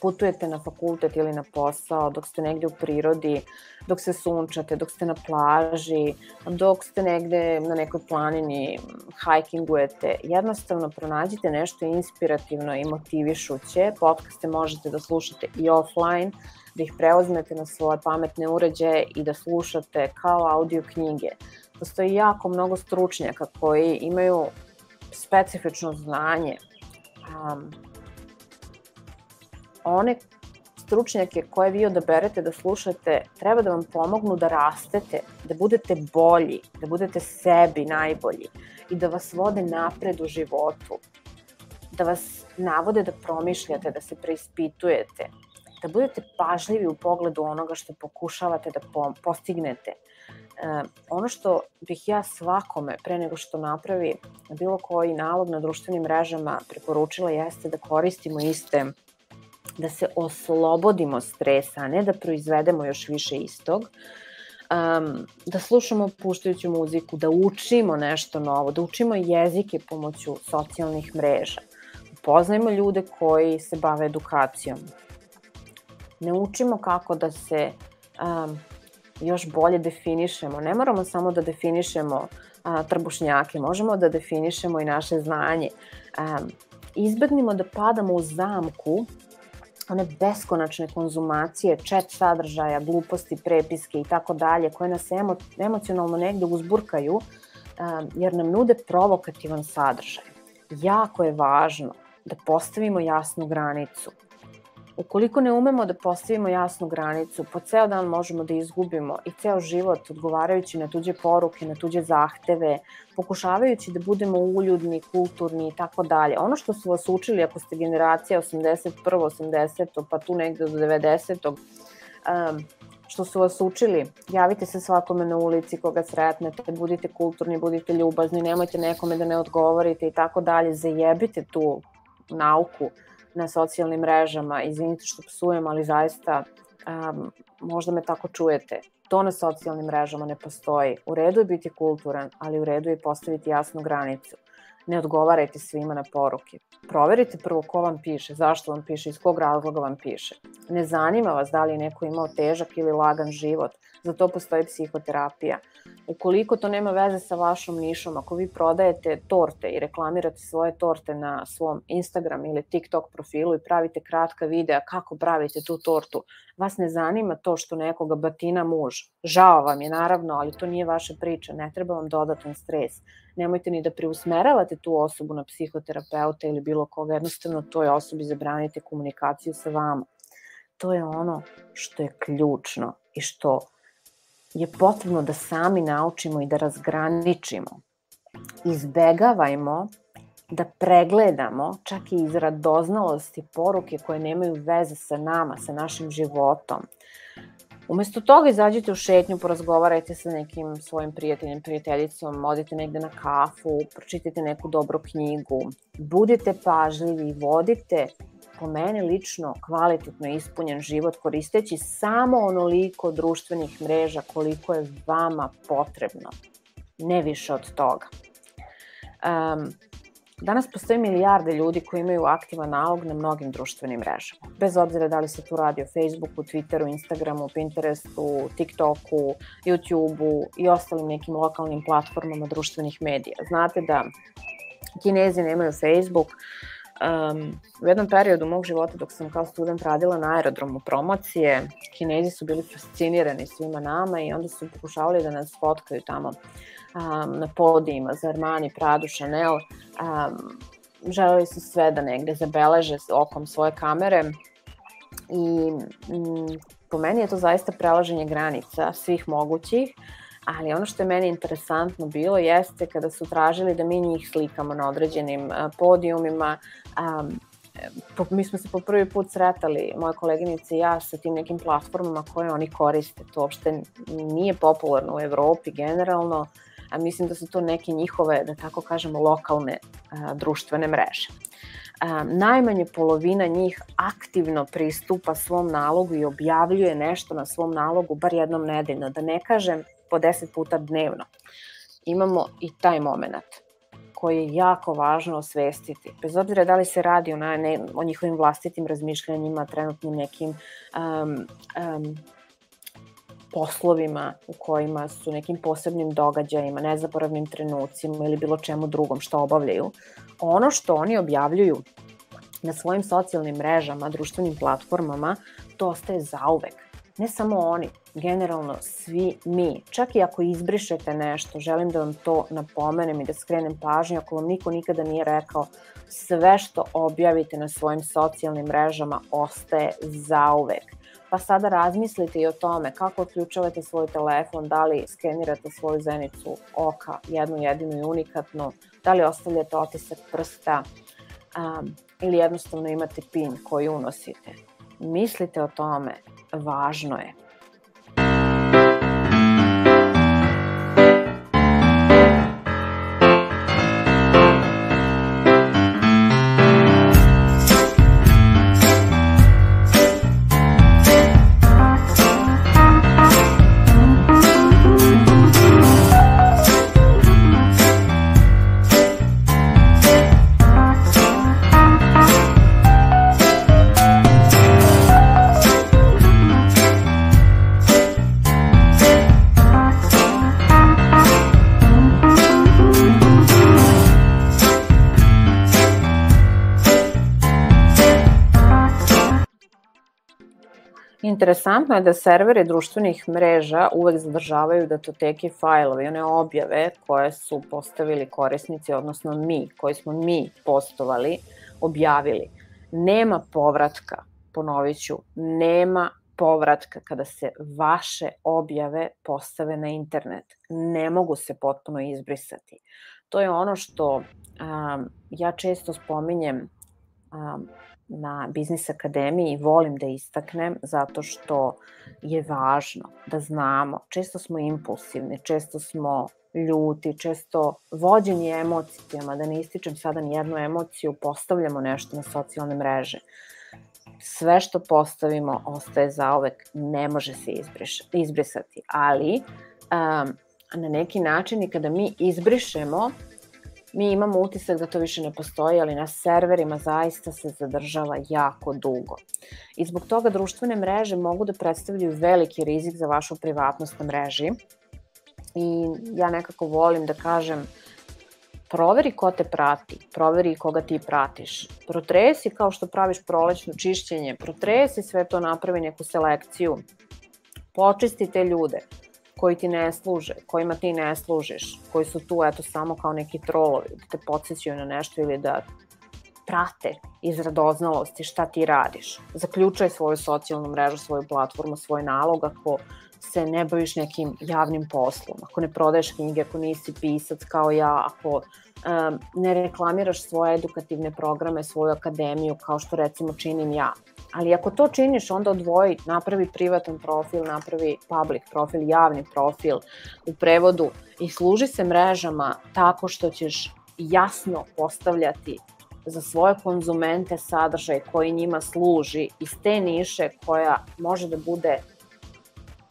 putujete na fakultet ili na posao, dok ste negde u prirodi, dok se sunčate, dok ste na plaži, dok ste negde na nekoj planini, hajkingujete. Jednostavno pronađite nešto inspirativno i motivišuće. Podcaste možete da slušate i offline, da ih preuzmete na svoje pametne uređaje i da slušate kao audio knjige. Postoji jako mnogo stručnjaka koji imaju specifično znanje. Um, one stručnjake koje vi odaberete da slušate treba da vam pomognu da rastete, da budete bolji, da budete sebi najbolji i da vas vode napred u životu, da vas navode da promišljate, da se preispitujete, da budete pažljivi u pogledu onoga što pokušavate da postignete. E, ono što bih ja svakome pre nego što napravi bilo koji nalog na društvenim mrežama preporučila jeste da koristimo iste da se oslobodimo stresa, a ne da proizvedemo još više istog, um, da slušamo puštajuću muziku, da učimo nešto novo, da učimo jezike pomoću socijalnih mreža, upoznajmo ljude koji se bave edukacijom, ne učimo kako da se um, još bolje definišemo. Ne moramo samo da definišemo a, trbušnjake, možemo da definišemo i naše znanje. Um, izbegnimo da padamo u zamku one beskonačne konzumacije, chat sadržaja, gluposti, prepiske i tako dalje, koje nas emo, emocionalno negde uzburkaju, jer nam nude provokativan sadržaj. Jako je važno da postavimo jasnu granicu Ukoliko ne umemo da postavimo jasnu granicu, po ceo dan možemo da izgubimo i ceo život odgovarajući na tuđe poruke, na tuđe zahteve, pokušavajući da budemo uljudni, kulturni i tako dalje. Ono što su vas učili ako ste generacija 81. 80. pa tu negde do 90. Um, što su vas učili, javite se svakome na ulici koga sretnete, budite kulturni, budite ljubazni, nemojte nekome da ne odgovorite i tako dalje, zajebite tu nauku na socijalnim mrežama, izvinite što psujem, ali zaista um, možda me tako čujete. To na socijalnim mrežama ne postoji. U redu je biti kulturan, ali u redu je postaviti jasnu granicu. Ne odgovarajte svima na poruke. Proverite prvo ko vam piše, zašto vam piše, iz kog razloga vam piše. Ne zanima vas da li je neko imao težak ili lagan život, za to postoji psihoterapija. Ukoliko to nema veze sa vašom nišom, ako vi prodajete torte i reklamirate svoje torte na svom Instagram ili TikTok profilu i pravite kratka videa kako pravite tu tortu, vas ne zanima to što nekoga batina muž. Žao vam je naravno, ali to nije vaša priča, ne treba vam dodatan stres. Nemojte ni da preusmeravate tu osobu na psihoterapeuta ili bilo koga, jednostavno toj osobi zabranite komunikaciju sa vama. To je ono što je ključno i što je potrebno da sami naučimo i da razgraničimo. Izbegavajmo da pregledamo čak i iz radoznalosti poruke koje nemaju veze sa nama, sa našim životom. Umesto toga izađite u šetnju, porazgovarajte sa nekim svojim prijateljem, prijateljicom, odite negde na kafu, pročitajte neku dobru knjigu, budite pažljivi, vodite po mene lično kvalitetno ispunjen život koristeći samo onoliko društvenih mreža koliko je vama potrebno. Ne više od toga. Um, Danas postoji milijarde ljudi koji imaju aktivan nalog na mnogim društvenim mrežama. Bez obzira da li se tu radi o Facebooku, Twitteru, Instagramu, Pinterestu, TikToku, YouTubeu i ostalim nekim lokalnim platformama društvenih medija. Znate da Kinezi nemaju Facebook, Um, u jednom periodu mog života dok sam kao student radila na aerodromu promocije, kinezi su bili fascinirani svima nama i onda su pokušavali da nas fotkaju tamo um, na podijima za Armani, Pradu, Chanel. Um, želeli su sve da negde zabeleže okom svoje kamere i um, po meni je to zaista prelaženje granica svih mogućih ali ono što je meni interesantno bilo jeste kada su tražili da mi njih slikamo na određenim podijumima, um, mi smo se po prvi put sretali, moja koleginica i ja, sa tim nekim platformama koje oni koriste. To uopšte nije popularno u Evropi generalno, a mislim da su to neke njihove, da tako kažemo, lokalne društvene mreže. Najmanje polovina njih aktivno pristupa svom nalogu i objavljuje nešto na svom nalogu bar jednom nedeljno, da ne kažem po deset puta dnevno. Imamo i taj moment koji je jako važno osvestiti. Bez obzira da li se radi o, na, ne, o njihovim vlastitim razmišljanjima, trenutnim nekim um, um, poslovima u kojima su nekim posebnim događajima, nezaboravnim trenucima ili bilo čemu drugom što obavljaju. Ono što oni objavljuju na svojim socijalnim mrežama, društvenim platformama, to ostaje zauvek. Ne samo oni, generalno svi mi. Čak i ako izbrišete nešto, želim da vam to napomenem i da skrenem pažnju, ako vam niko nikada nije rekao, sve što objavite na svojim socijalnim mrežama ostaje zauvek. Pa sada razmislite i o tome kako otključavate svoj telefon, da li skenirate svoju zenicu oka, jednu jedinu i unikatnu, da li ostavljate otisak prsta um, ili jednostavno imate pin koji unosite. Mislite o tome, važno je. Interesantno je da serveri društvenih mreža uvek zadržavaju datoteke i i one objave koje su postavili korisnici, odnosno mi, koji smo mi postovali, objavili. Nema povratka, ponovit ću, nema povratka kada se vaše objave postave na internet. Ne mogu se potpuno izbrisati. To je ono što um, ja često spominjem um, na Biznis Akademiji volim da istaknem zato što je važno da znamo. Često smo impulsivni, često smo ljuti, često vođeni emocijama, da ne ističem sada ni jednu emociju, postavljamo nešto na socijalne mreže. Sve što postavimo ostaje zaovek, ne može se izbrisati, ali um, na neki način i kada mi izbrišemo mi imamo utisak da to više ne postoji, ali na serverima zaista se zadržava jako dugo. I zbog toga društvene mreže mogu da predstavljaju veliki rizik za vašu privatnost na mreži. I ja nekako volim da kažem, proveri ko te prati, proveri koga ti pratiš. Protresi kao što praviš prolećno čišćenje, protresi sve to, napravi neku selekciju, počisti te ljude, koji ti ne služe, kojima ti ne služiš, koji su tu eto samo kao neki trolovi, da te podsjećaju na nešto ili da prate iz radoznalosti šta ti radiš. Zaključaj svoju socijalnu mrežu, svoju platformu, svoj nalog ako se ne baviš nekim javnim poslom, ako ne prodaješ knjige, ako nisi pisac kao ja, ako um, ne reklamiraš svoje edukativne programe, svoju akademiju, kao što recimo činim ja. Ali ako to činiš, onda odvoji, napravi privatan profil, napravi public profil, javni profil u prevodu i služi se mrežama tako što ćeš jasno postavljati za svoje konzumente sadržaj koji njima služi iz te niše koja može da bude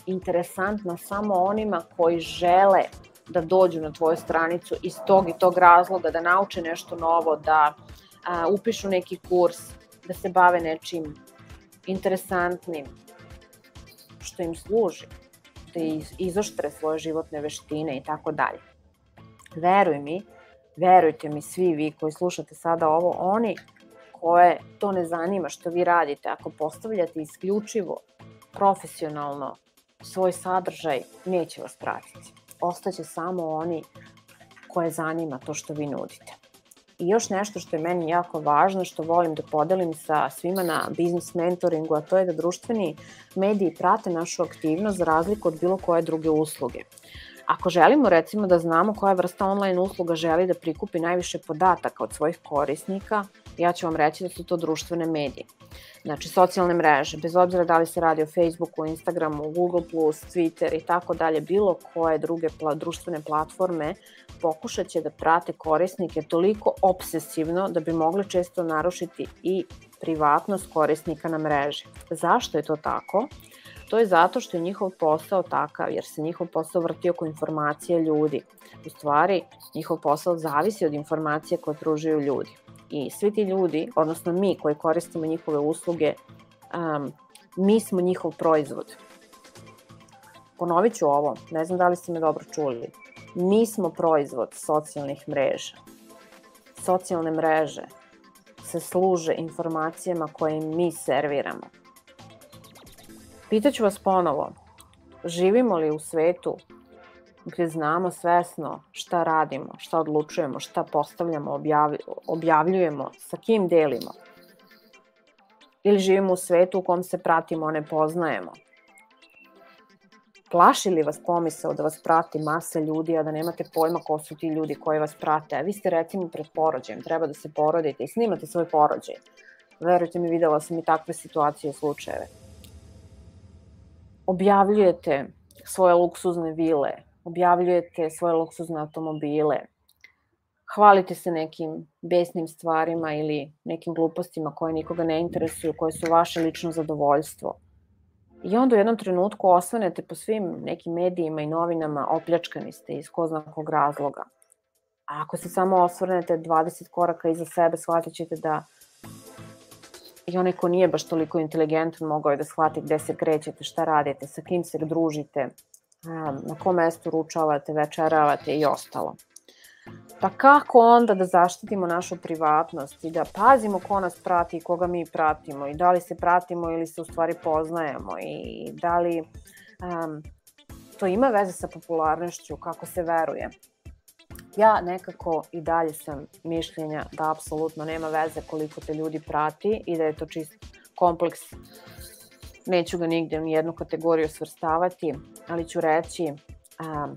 interesantna samo onima koji žele da dođu na tvoju stranicu iz tog i tog razloga, da nauče nešto novo, da a, upišu neki kurs, da se bave nečim interesantnim, što im služi, da izoštre svoje životne veštine i tako dalje. Veruj mi, verujte mi svi vi koji slušate sada ovo, oni koje to ne zanima što vi radite, ako postavljate isključivo profesionalno svoj sadržaj, neće vas pratiti. Ostaće samo oni koje zanima to što vi nudite. I još nešto što je meni jako važno, što volim da podelim sa svima na biznis mentoringu, a to je da društveni mediji prate našu aktivnost za razliku od bilo koje druge usluge. Ako želimo recimo da znamo koja vrsta online usluga želi da prikupi najviše podataka od svojih korisnika, Ja ću vam reći da su to društvene medije. Znači, socijalne mreže, bez obzira da li se radi o Facebooku, Instagramu, Google+, Twitter i tako dalje, bilo koje druge pla, društvene platforme, pokušat će da prate korisnike toliko obsesivno da bi mogli često narušiti i privatnost korisnika na mreži. Zašto je to tako? To je zato što je njihov posao takav, jer se njihov posao vrti oko informacije ljudi. U stvari, njihov posao zavisi od informacije koje pružaju ljudi. I svi ti ljudi, odnosno mi koji koristimo njihove usluge, um, mi smo njihov proizvod. Ponovit ću ovo, ne znam da li ste me dobro čuli. Mi smo proizvod socijalnih mreža. Socijalne mreže se služe informacijama koje mi serviramo. Pitaću vas ponovo, živimo li u svetu gde znamo svesno šta radimo, šta odlučujemo, šta postavljamo, objavljujemo, sa kim delimo? Ili živimo u svetu u kom se pratimo, ne poznajemo? Plaši li vas pomisao da vas prati masa ljudi, a da nemate pojma ko su ti ljudi koji vas prate? A vi ste recimo pred porođajem, treba da se porodite i snimate svoj porođaj. Verujte mi, videla sam i takve situacije i slučajeve. Objavljujete svoje luksuzne vile, objavljujete svoje luksuzne automobile, hvalite se nekim besnim stvarima ili nekim glupostima koje nikoga ne interesuju, koje su vaše lično zadovoljstvo – I onda u jednom trenutku osvanete po svim nekim medijima i novinama, opljačkani ste iz ko zna kog razloga. A ako se samo osvrnete 20 koraka iza sebe, shvatit ćete da i onaj ko nije baš toliko inteligentan mogao je da shvati gde se krećete, šta radite, sa kim se družite, na kom mestu ručavate, večeravate i ostalo. Pa kako onda da zaštitimo našu privatnost i da pazimo ko nas prati i koga mi pratimo i da li se pratimo ili se u stvari poznajemo i da li um, to ima veze sa popularnošću, kako se veruje. Ja nekako i dalje sam mišljenja da apsolutno nema veze koliko te ljudi prati i da je to čist kompleks neću ga nigde u jednu kategoriju svrstavati, ali ću reći um,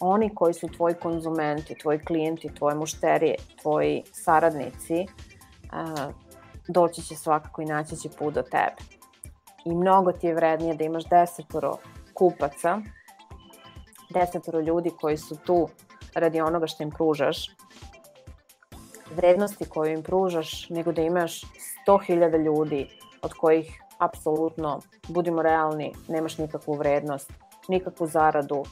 oni koji su tvoji konzumenti, tvoji klijenti, tvoje mušterije, tvoji saradnici, doći će svakako i naći će put do tebe. I mnogo ti je vrednije da imaš desetoro kupaca, desetoro ljudi koji su tu radi onoga što im pružaš, vrednosti koju im pružaš, nego da imaš 100.000 ljudi od kojih apsolutno, budimo realni, nemaš nikakvu vrednost, nikakvu zaradu,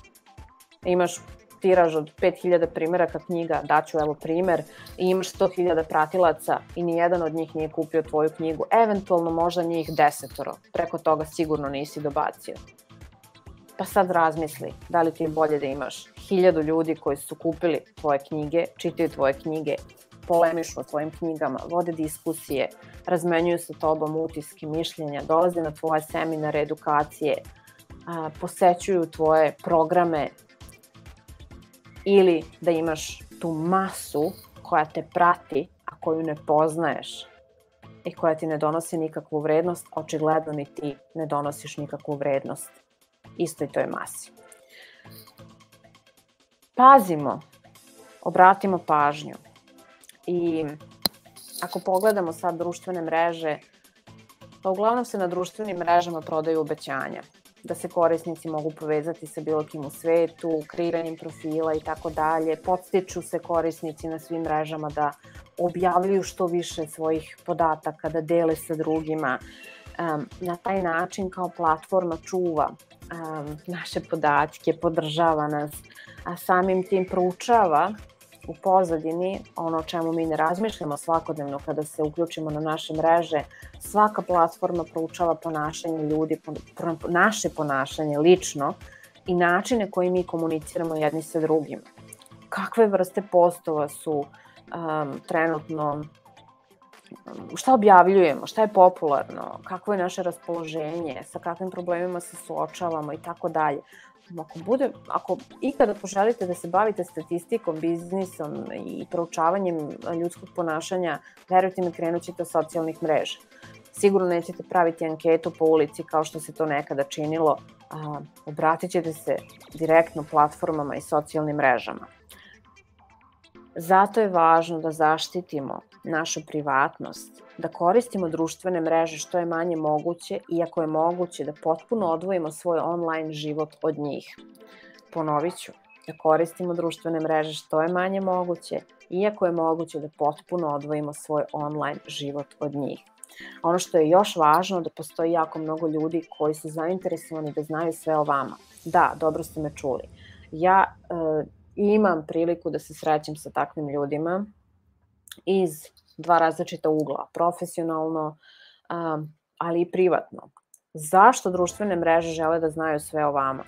imaš tiraž od 5000 primjeraka knjiga, daću evo primer, i imaš 100.000 pratilaca i nijedan od njih nije kupio tvoju knjigu, eventualno možda njih desetoro, preko toga sigurno nisi dobacio. Pa sad razmisli, da li ti je bolje da imaš hiljadu ljudi koji su kupili tvoje knjige, čitaju tvoje knjige, polemišu o tvojim knjigama, vode diskusije, razmenjuju sa tobom utiske, mišljenja, dolaze na tvoje seminare, edukacije, posećuju tvoje programe, ili da imaš tu masu koja te prati, a koju ne poznaješ i koja ti ne donosi nikakvu vrednost, očigledno ni ti ne donosiš nikakvu vrednost istoj toj masi. Pazimo, obratimo pažnju i ako pogledamo sad društvene mreže, pa uglavnom se na društvenim mrežama prodaju obećanja da se korisnici mogu povezati sa bilo kim u svetu, kreiranjem profila i tako dalje. Podstiču se korisnici na svim mrežama da objavljuju što više svojih podataka, da dele sa drugima. Um, na taj način kao platforma čuva um, naše podatke, podržava nas, a samim tim proučava u pozadini, ono o čemu mi ne razmišljamo svakodnevno kada se uključimo na naše mreže, svaka platforma proučava ponašanje ljudi, naše ponašanje lično i načine koji mi komuniciramo jedni sa drugim. Kakve vrste postova su um, trenutno um, šta objavljujemo, šta je popularno, kakvo je naše raspoloženje, sa kakvim problemima se suočavamo i tako dalje ako, bude, ako ikada poželite da se bavite statistikom, biznisom i proučavanjem ljudskog ponašanja, verujte mi, krenut ćete od socijalnih mreža. Sigurno nećete praviti anketu po ulici kao što se to nekada činilo, a, obratit ćete se direktno platformama i socijalnim mrežama. Zato je važno da zaštitimo našu privatnost, da koristimo društvene mreže što je manje moguće, iako je moguće da potpuno odvojimo svoj online život od njih. Ponovit ću, da koristimo društvene mreže što je manje moguće, iako je moguće da potpuno odvojimo svoj online život od njih. Ono što je još važno da postoji jako mnogo ljudi koji su zainteresovani da znaju sve o vama. Da, dobro ste me čuli. Ja e, imam priliku da se srećem sa takvim ljudima iz dva različita ugla, profesionalno, um, ali i privatno. Zašto društvene mreže žele da znaju sve o vama?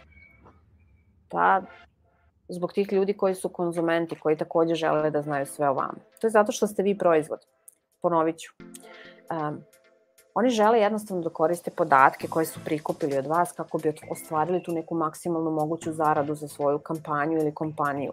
Pa, zbog tih ljudi koji su konzumenti, koji takođe žele da znaju sve o vama. To je zato što ste vi proizvod. Ponovit ću. Um, Oni žele jednostavno da koriste podatke koje su prikupili od vas kako bi ostvarili tu neku maksimalnu moguću zaradu za svoju kampanju ili kompaniju.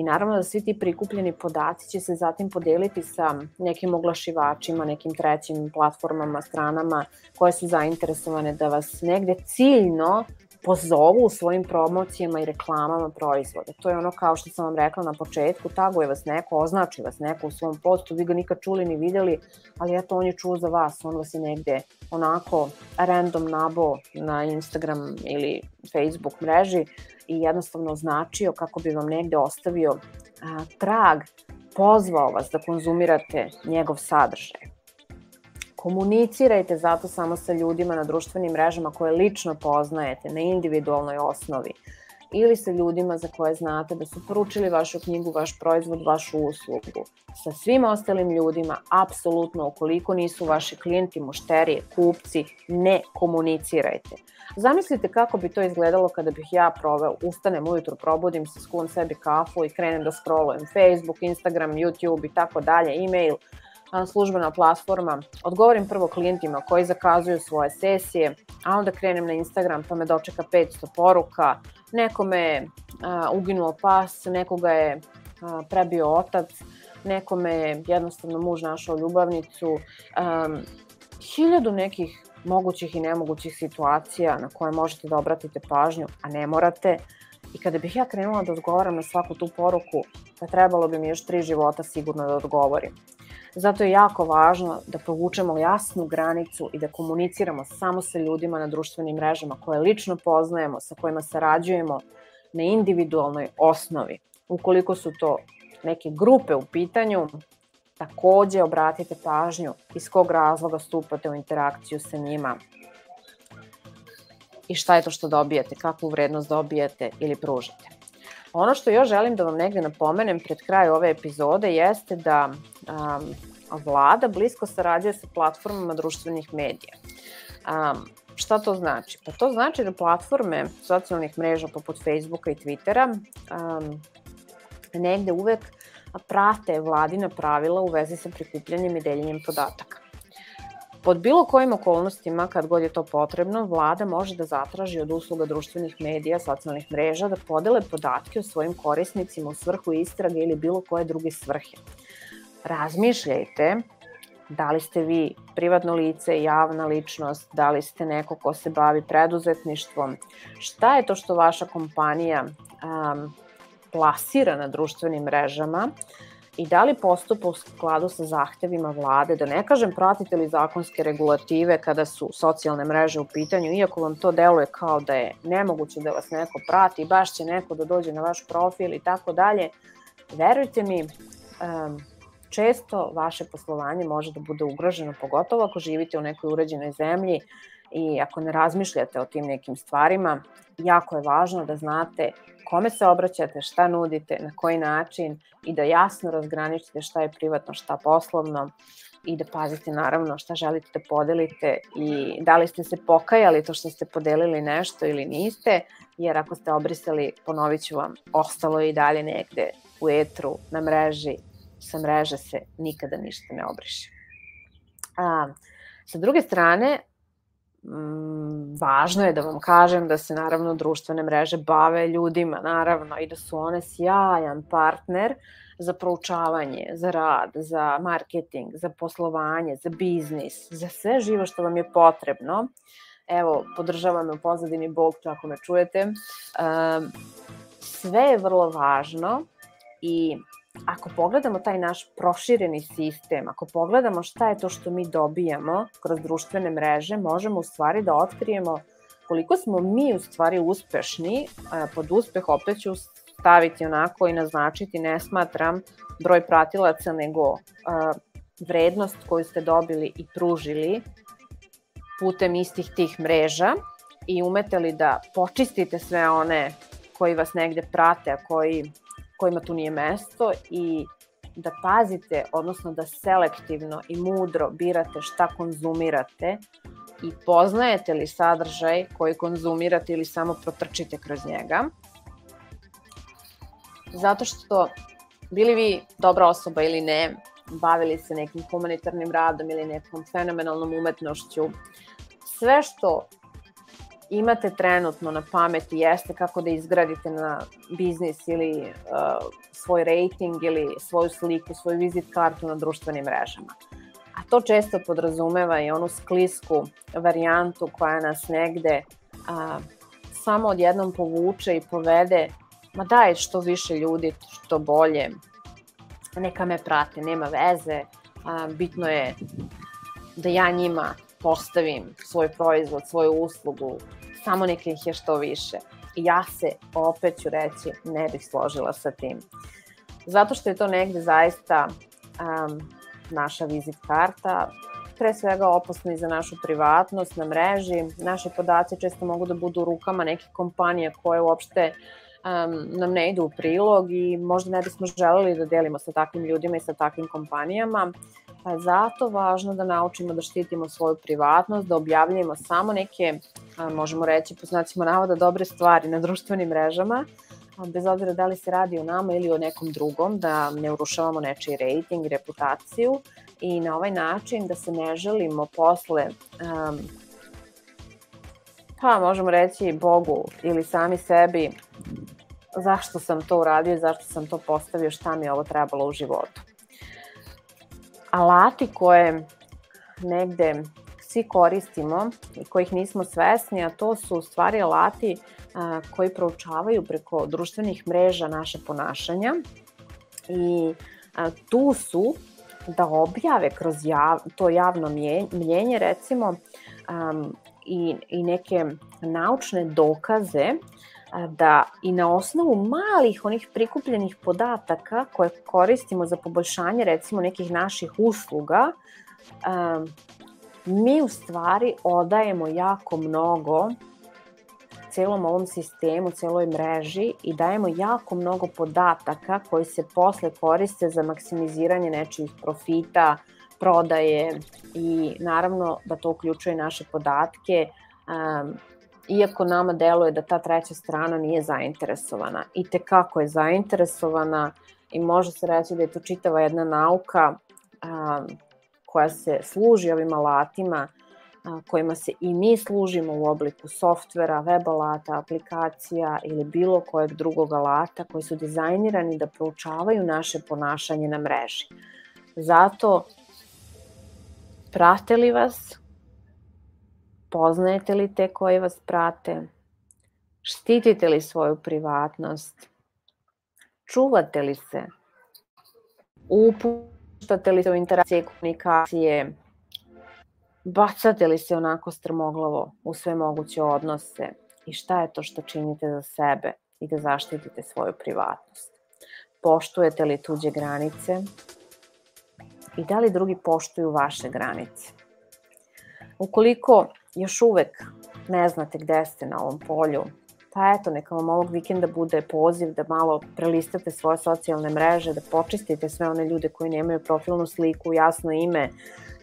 I naravno da svi ti prikupljeni podaci će se zatim podeliti sa nekim oglašivačima, nekim trećim platformama, stranama koje su zainteresovane da vas negde ciljno pozovu u svojim promocijama i reklamama proizvoda. To je ono kao što sam vam rekla na početku, taguje vas neko, označi vas neko u svom postu, vi ga nikad čuli ni videli, ali eto on je čuo za vas, on vas je negde onako random nabo na Instagram ili Facebook mreži i jednostavno označio kako bi vam negde ostavio a, trag, pozvao vas da konzumirate njegov sadržaj. Komunicirajte zato samo sa ljudima na društvenim mrežama koje lično poznajete na individualnoj osnovi ili sa ljudima za koje znate da su poručili vašu knjigu, vaš proizvod, vašu uslugu. Sa svim ostalim ljudima, apsolutno, ukoliko nisu vaši klijenti, mušterije, kupci, ne komunicirajte. Zamislite kako bi to izgledalo kada bih ja proveo, ustanem ujutru, probudim se, skuvam sebi kafu i krenem da scrollujem Facebook, Instagram, YouTube i tako dalje, e-mail, službena platforma, odgovorim prvo klijentima koji zakazuju svoje sesije, a onda krenem na Instagram pa me dočeka 500 poruka, nekome je uginuo pas, nekoga je prebio otac, nekome je jednostavno muž našao ljubavnicu, um, hiljadu nekih mogućih i nemogućih situacija na koje možete da obratite pažnju, a ne morate. I kada bih ja krenula da odgovaram na svaku tu poruku, pa trebalo bi mi još tri života sigurno da odgovorim. Zato je jako važno da povučemo jasnu granicu i da komuniciramo samo sa ljudima na društvenim mrežama koje lično poznajemo, sa kojima sarađujemo na individualnoj osnovi. Ukoliko su to neke grupe u pitanju, takođe obratite pažnju iz kog razloga stupate u interakciju sa njima i šta je to što dobijate, kakvu vrednost dobijate ili pružate. Ono što još želim da vam negde napomenem pred kraj ove epizode jeste da um, vlada blisko sarađuje sa platformama društvenih medija. Um, šta to znači? Pa to znači da platforme socijalnih mreža poput Facebooka i Twittera um, negde uvek prate vladina pravila u vezi sa prikupljanjem i deljenjem podataka. Pod bilo kojim okolnostima, kad god je to potrebno, vlada može da zatraži od usluga društvenih medija, socijalnih mreža da podele podatke o svojim korisnicima u svrhu istrage ili bilo koje druge svrhe. Razmišljajte da li ste vi privatno lice, javna ličnost, da li ste neko ko se bavi preduzetništvom, šta je to što vaša kompanija um, plasira na društvenim mrežama i da li postupa u skladu sa zahtevima vlade, da ne kažem pratite li zakonske regulative kada su socijalne mreže u pitanju, iako vam to deluje kao da je nemoguće da vas neko prati, baš će neko da dođe na vaš profil i tako dalje, verujte mi, um, često vaše poslovanje može da bude ugroženo, pogotovo ako živite u nekoj uređenoj zemlji i ako ne razmišljate o tim nekim stvarima, jako je važno da znate kome se obraćate, šta nudite, na koji način i da jasno razgraničite šta je privatno, šta poslovno i da pazite naravno šta želite da podelite i da li ste se pokajali to što ste podelili nešto ili niste, jer ako ste obrisali, ponovit ću vam, ostalo je i dalje negde u etru, na mreži, sa mreže se nikada ništa ne obriše. A, sa druge strane, važno je da vam kažem da se naravno društvene mreže bave ljudima, naravno, i da su one sjajan partner za proučavanje, za rad, za marketing, za poslovanje, za biznis, za sve živo što vam je potrebno. Evo, podržava me u pozadini Bog, ako me čujete. Um, sve je vrlo važno i ako pogledamo taj naš prošireni sistem, ako pogledamo šta je to što mi dobijamo kroz društvene mreže, možemo u stvari da otkrijemo koliko smo mi u stvari uspešni, pod uspeh opet ću staviti onako i naznačiti, ne smatram broj pratilaca, nego vrednost koju ste dobili i pružili putem istih tih mreža i umete li da počistite sve one koji vas negde prate, a koji, kojima tu nije mesto i da pazite, odnosno da selektivno i mudro birate šta konzumirate i poznajete li sadržaj koji konzumirate ili samo protrčite kroz njega. Zato što bili vi dobra osoba ili ne, bavili se nekim humanitarnim radom ili nekom fenomenalnom umetnošću, sve što imate trenutno na pameti jeste kako da izgradite na biznis ili uh, svoj rating ili svoju sliku, svoju vizit kartu na društvenim mrežama. A to često podrazumeva i onu sklisku varijantu koja nas negde uh, samo odjednom povuče i povede ma daj što više ljudi, što bolje, neka me prate, nema veze, a, bitno je da ja njima postavim svoj proizvod, svoju uslugu, samo neka ih je što više. I ja se, opet ću reći, ne bih složila sa tim. Zato što je to negde zaista um, naša vizit karta, pre svega opasno i za našu privatnost na mreži. Naše podaci često mogu da budu u rukama nekih kompanija koje uopšte um, nam ne idu u prilog i možda ne bismo želeli da delimo sa takvim ljudima i sa takvim kompanijama. Pa zato važno da naučimo da štitimo svoju privatnost, da objavljujemo samo neke, možemo reći, po znacima navoda, dobre stvari na društvenim mrežama, bez obzira da li se radi o nama ili o nekom drugom, da ne urušavamo nečiji rating, reputaciju i na ovaj način da se ne želimo posle um, pa možemo reći Bogu ili sami sebi zašto sam to uradio, zašto sam to postavio, šta mi je ovo trebalo u životu. Alati koje negde svi koristimo i kojih nismo svesni, a to su u stvari alati koji proučavaju preko društvenih mreža naše ponašanja i tu su da objave kroz jav, to javno mljenje recimo um, i, i neke naučne dokaze da i na osnovu malih onih prikupljenih podataka koje koristimo za poboljšanje recimo nekih naših usluga, um, mi u stvari odajemo jako mnogo celom ovom sistemu, celoj mreži i dajemo jako mnogo podataka koji se posle koriste za maksimiziranje nečijih profita, prodaje i naravno da to uključuje naše podatke um, iako nama deluje da ta treća strana nije zainteresovana. I te kako je zainteresovana i može se reći da je to čitava jedna nauka a, koja se služi ovim alatima, kojima se i mi služimo u obliku softvera, web alata, aplikacija ili bilo kojeg drugog alata koji su dizajnirani da proučavaju naše ponašanje na mreži. Zato prate li vas, Poznajete li te koji vas prate? Štitite li svoju privatnost? Čuvate li se? Upuštate li se u interakcije komunikacije? Bacate li se onako strmoglavo u sve moguće odnose? I šta je to što činite za sebe i da zaštitite svoju privatnost? Poštujete li tuđe granice? I da li drugi poštuju vaše granice? Ukoliko još uvek ne znate gde ste na ovom polju, pa eto, neka vam ovog vikenda bude poziv da malo prelistate svoje socijalne mreže, da počistite sve one ljude koji nemaju profilnu sliku, jasno ime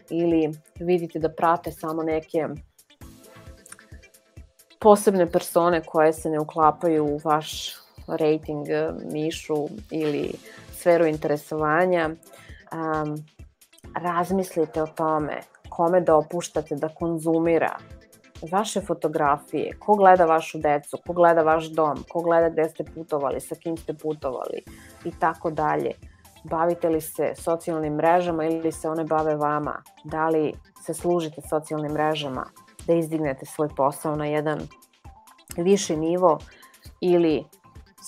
ili vidite da prate samo neke posebne persone koje se ne uklapaju u vaš rating, mišu ili sferu interesovanja. Um, razmislite o tome kome da opuštate da konzumira vaše fotografije, ko gleda vašu decu, ko gleda vaš dom, ko gleda gde ste putovali, sa kim ste putovali i tako dalje. Bavite li se socijalnim mrežama ili se one bave vama? Da li se služite socijalnim mrežama da izdignete svoj posao na jedan viši nivo ili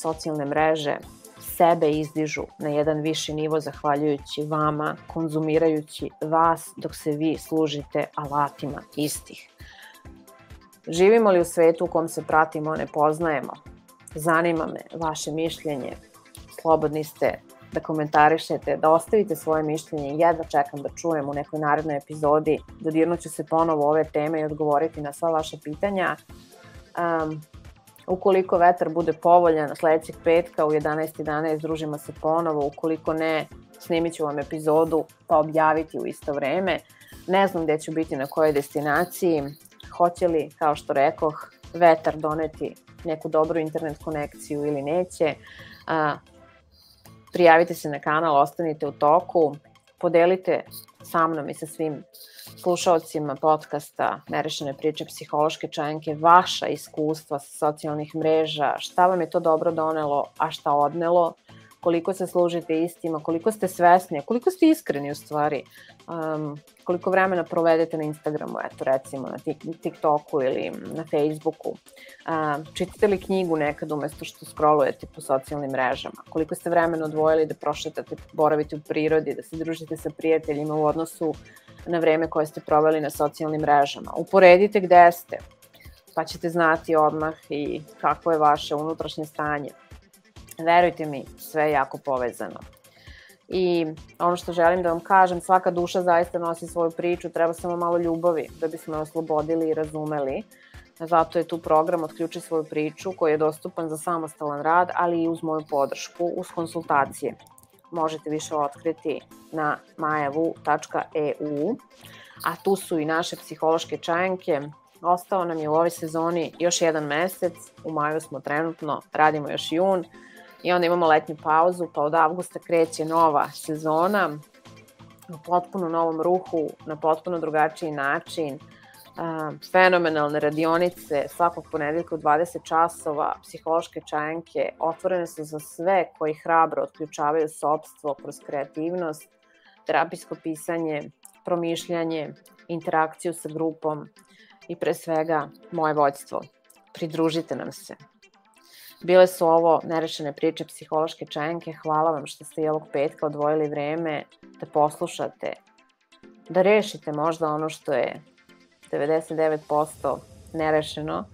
socijalne mreže sebe izdižu na jedan viši nivo zahvaljujući vama, konzumirajući vas dok se vi služite alatima istih. Živimo li u svetu u kom se pratimo, ne poznajemo? Zanima me vaše mišljenje. Slobodni ste da komentarišete, da ostavite svoje mišljenje. Jedva čekam da čujem u nekoj narednoj epizodi. Dodirnuću se ponovo ove teme i odgovoriti na sva vaša pitanja. Um, ukoliko vetar bude povoljan sledećeg petka u 11.11 .11, družimo se ponovo. Ukoliko ne, snimit ću vam epizodu pa objaviti u isto vreme. Ne znam gde ću biti, na kojoj destinaciji. Hoće li, kao što rekoh, vetar doneti neku dobru internet konekciju ili neće. A, prijavite se na kanal, ostanite u toku, podelite sa mnom i sa svim slušalcima podcasta Nerešene priče psihološke čajanke vaša iskustva sa socijalnih mreža, šta vam je to dobro donelo, a šta odnelo, koliko se služite istima, koliko ste svesni, koliko ste iskreni u stvari, um, koliko vremena provedete na Instagramu, eto recimo na TikToku ili na Facebooku, um, čitate li knjigu nekad umesto što scrollujete po socijalnim mrežama, koliko ste vremena odvojili da prošetate, boravite u prirodi, da se družite sa prijateljima u odnosu na vreme koje ste proveli na socijalnim mrežama. Uporedite gde ste, pa ćete znati odmah i kako je vaše unutrašnje stanje. Verujte mi, sve je jako povezano. I ono što želim da vam kažem, svaka duša zaista nosi svoju priču, treba samo malo ljubavi da bismo je oslobodili i razumeli. Zato je tu program Otključi svoju priču koji je dostupan za samostalan rad, ali i uz moju podršku, uz konsultacije. Možete više otkriti na majavu.eu, a tu su i naše psihološke čajanke. Ostao nam je u ovoj sezoni još jedan mesec, u maju smo trenutno, radimo još jun, i onda imamo letnju pauzu, pa od avgusta kreće nova sezona u potpuno novom ruhu, na potpuno drugačiji način, fenomenalne radionice svakog ponedeljka u 20 časova, psihološke čajanke, otvorene su za sve koji hrabro otključavaju sobstvo kroz kreativnost, terapijsko pisanje, promišljanje, interakciju sa grupom i pre svega moje vođstvo. Pridružite nam se. Bile su ovo nerešene priče psihološke čajanke. Hvala vam što ste i ovog petka odvojili vreme da poslušate, da rešite možda ono što je 99% nerešeno,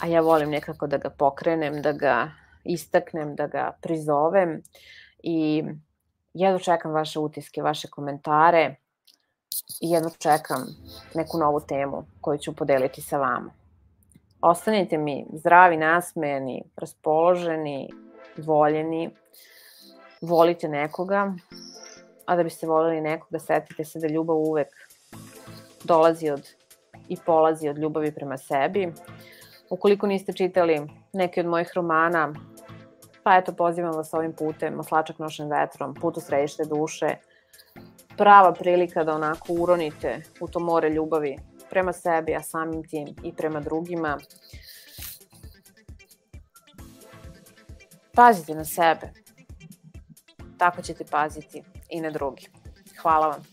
a ja volim nekako da ga pokrenem, da ga istaknem, da ga prizovem i jedno čekam vaše utiske, vaše komentare i jedno čekam neku novu temu koju ću podeliti sa vama. Ostanite mi zdravi, nasmejani, raspoloženi, voljeni, volite nekoga, a da biste volili nekoga, setite se da ljubav uvek dolazi od i polazi od ljubavi prema sebi. Ukoliko niste čitali neki od mojih romana, pa eto, pozivam vas ovim putem, Oslačak nošen vetrom, Put u središte duše, prava prilika da onako uronite u to more ljubavi prema sebi, a samim tim i prema drugima. Pazite na sebe. Tako ćete paziti i na drugi. Hvala vam.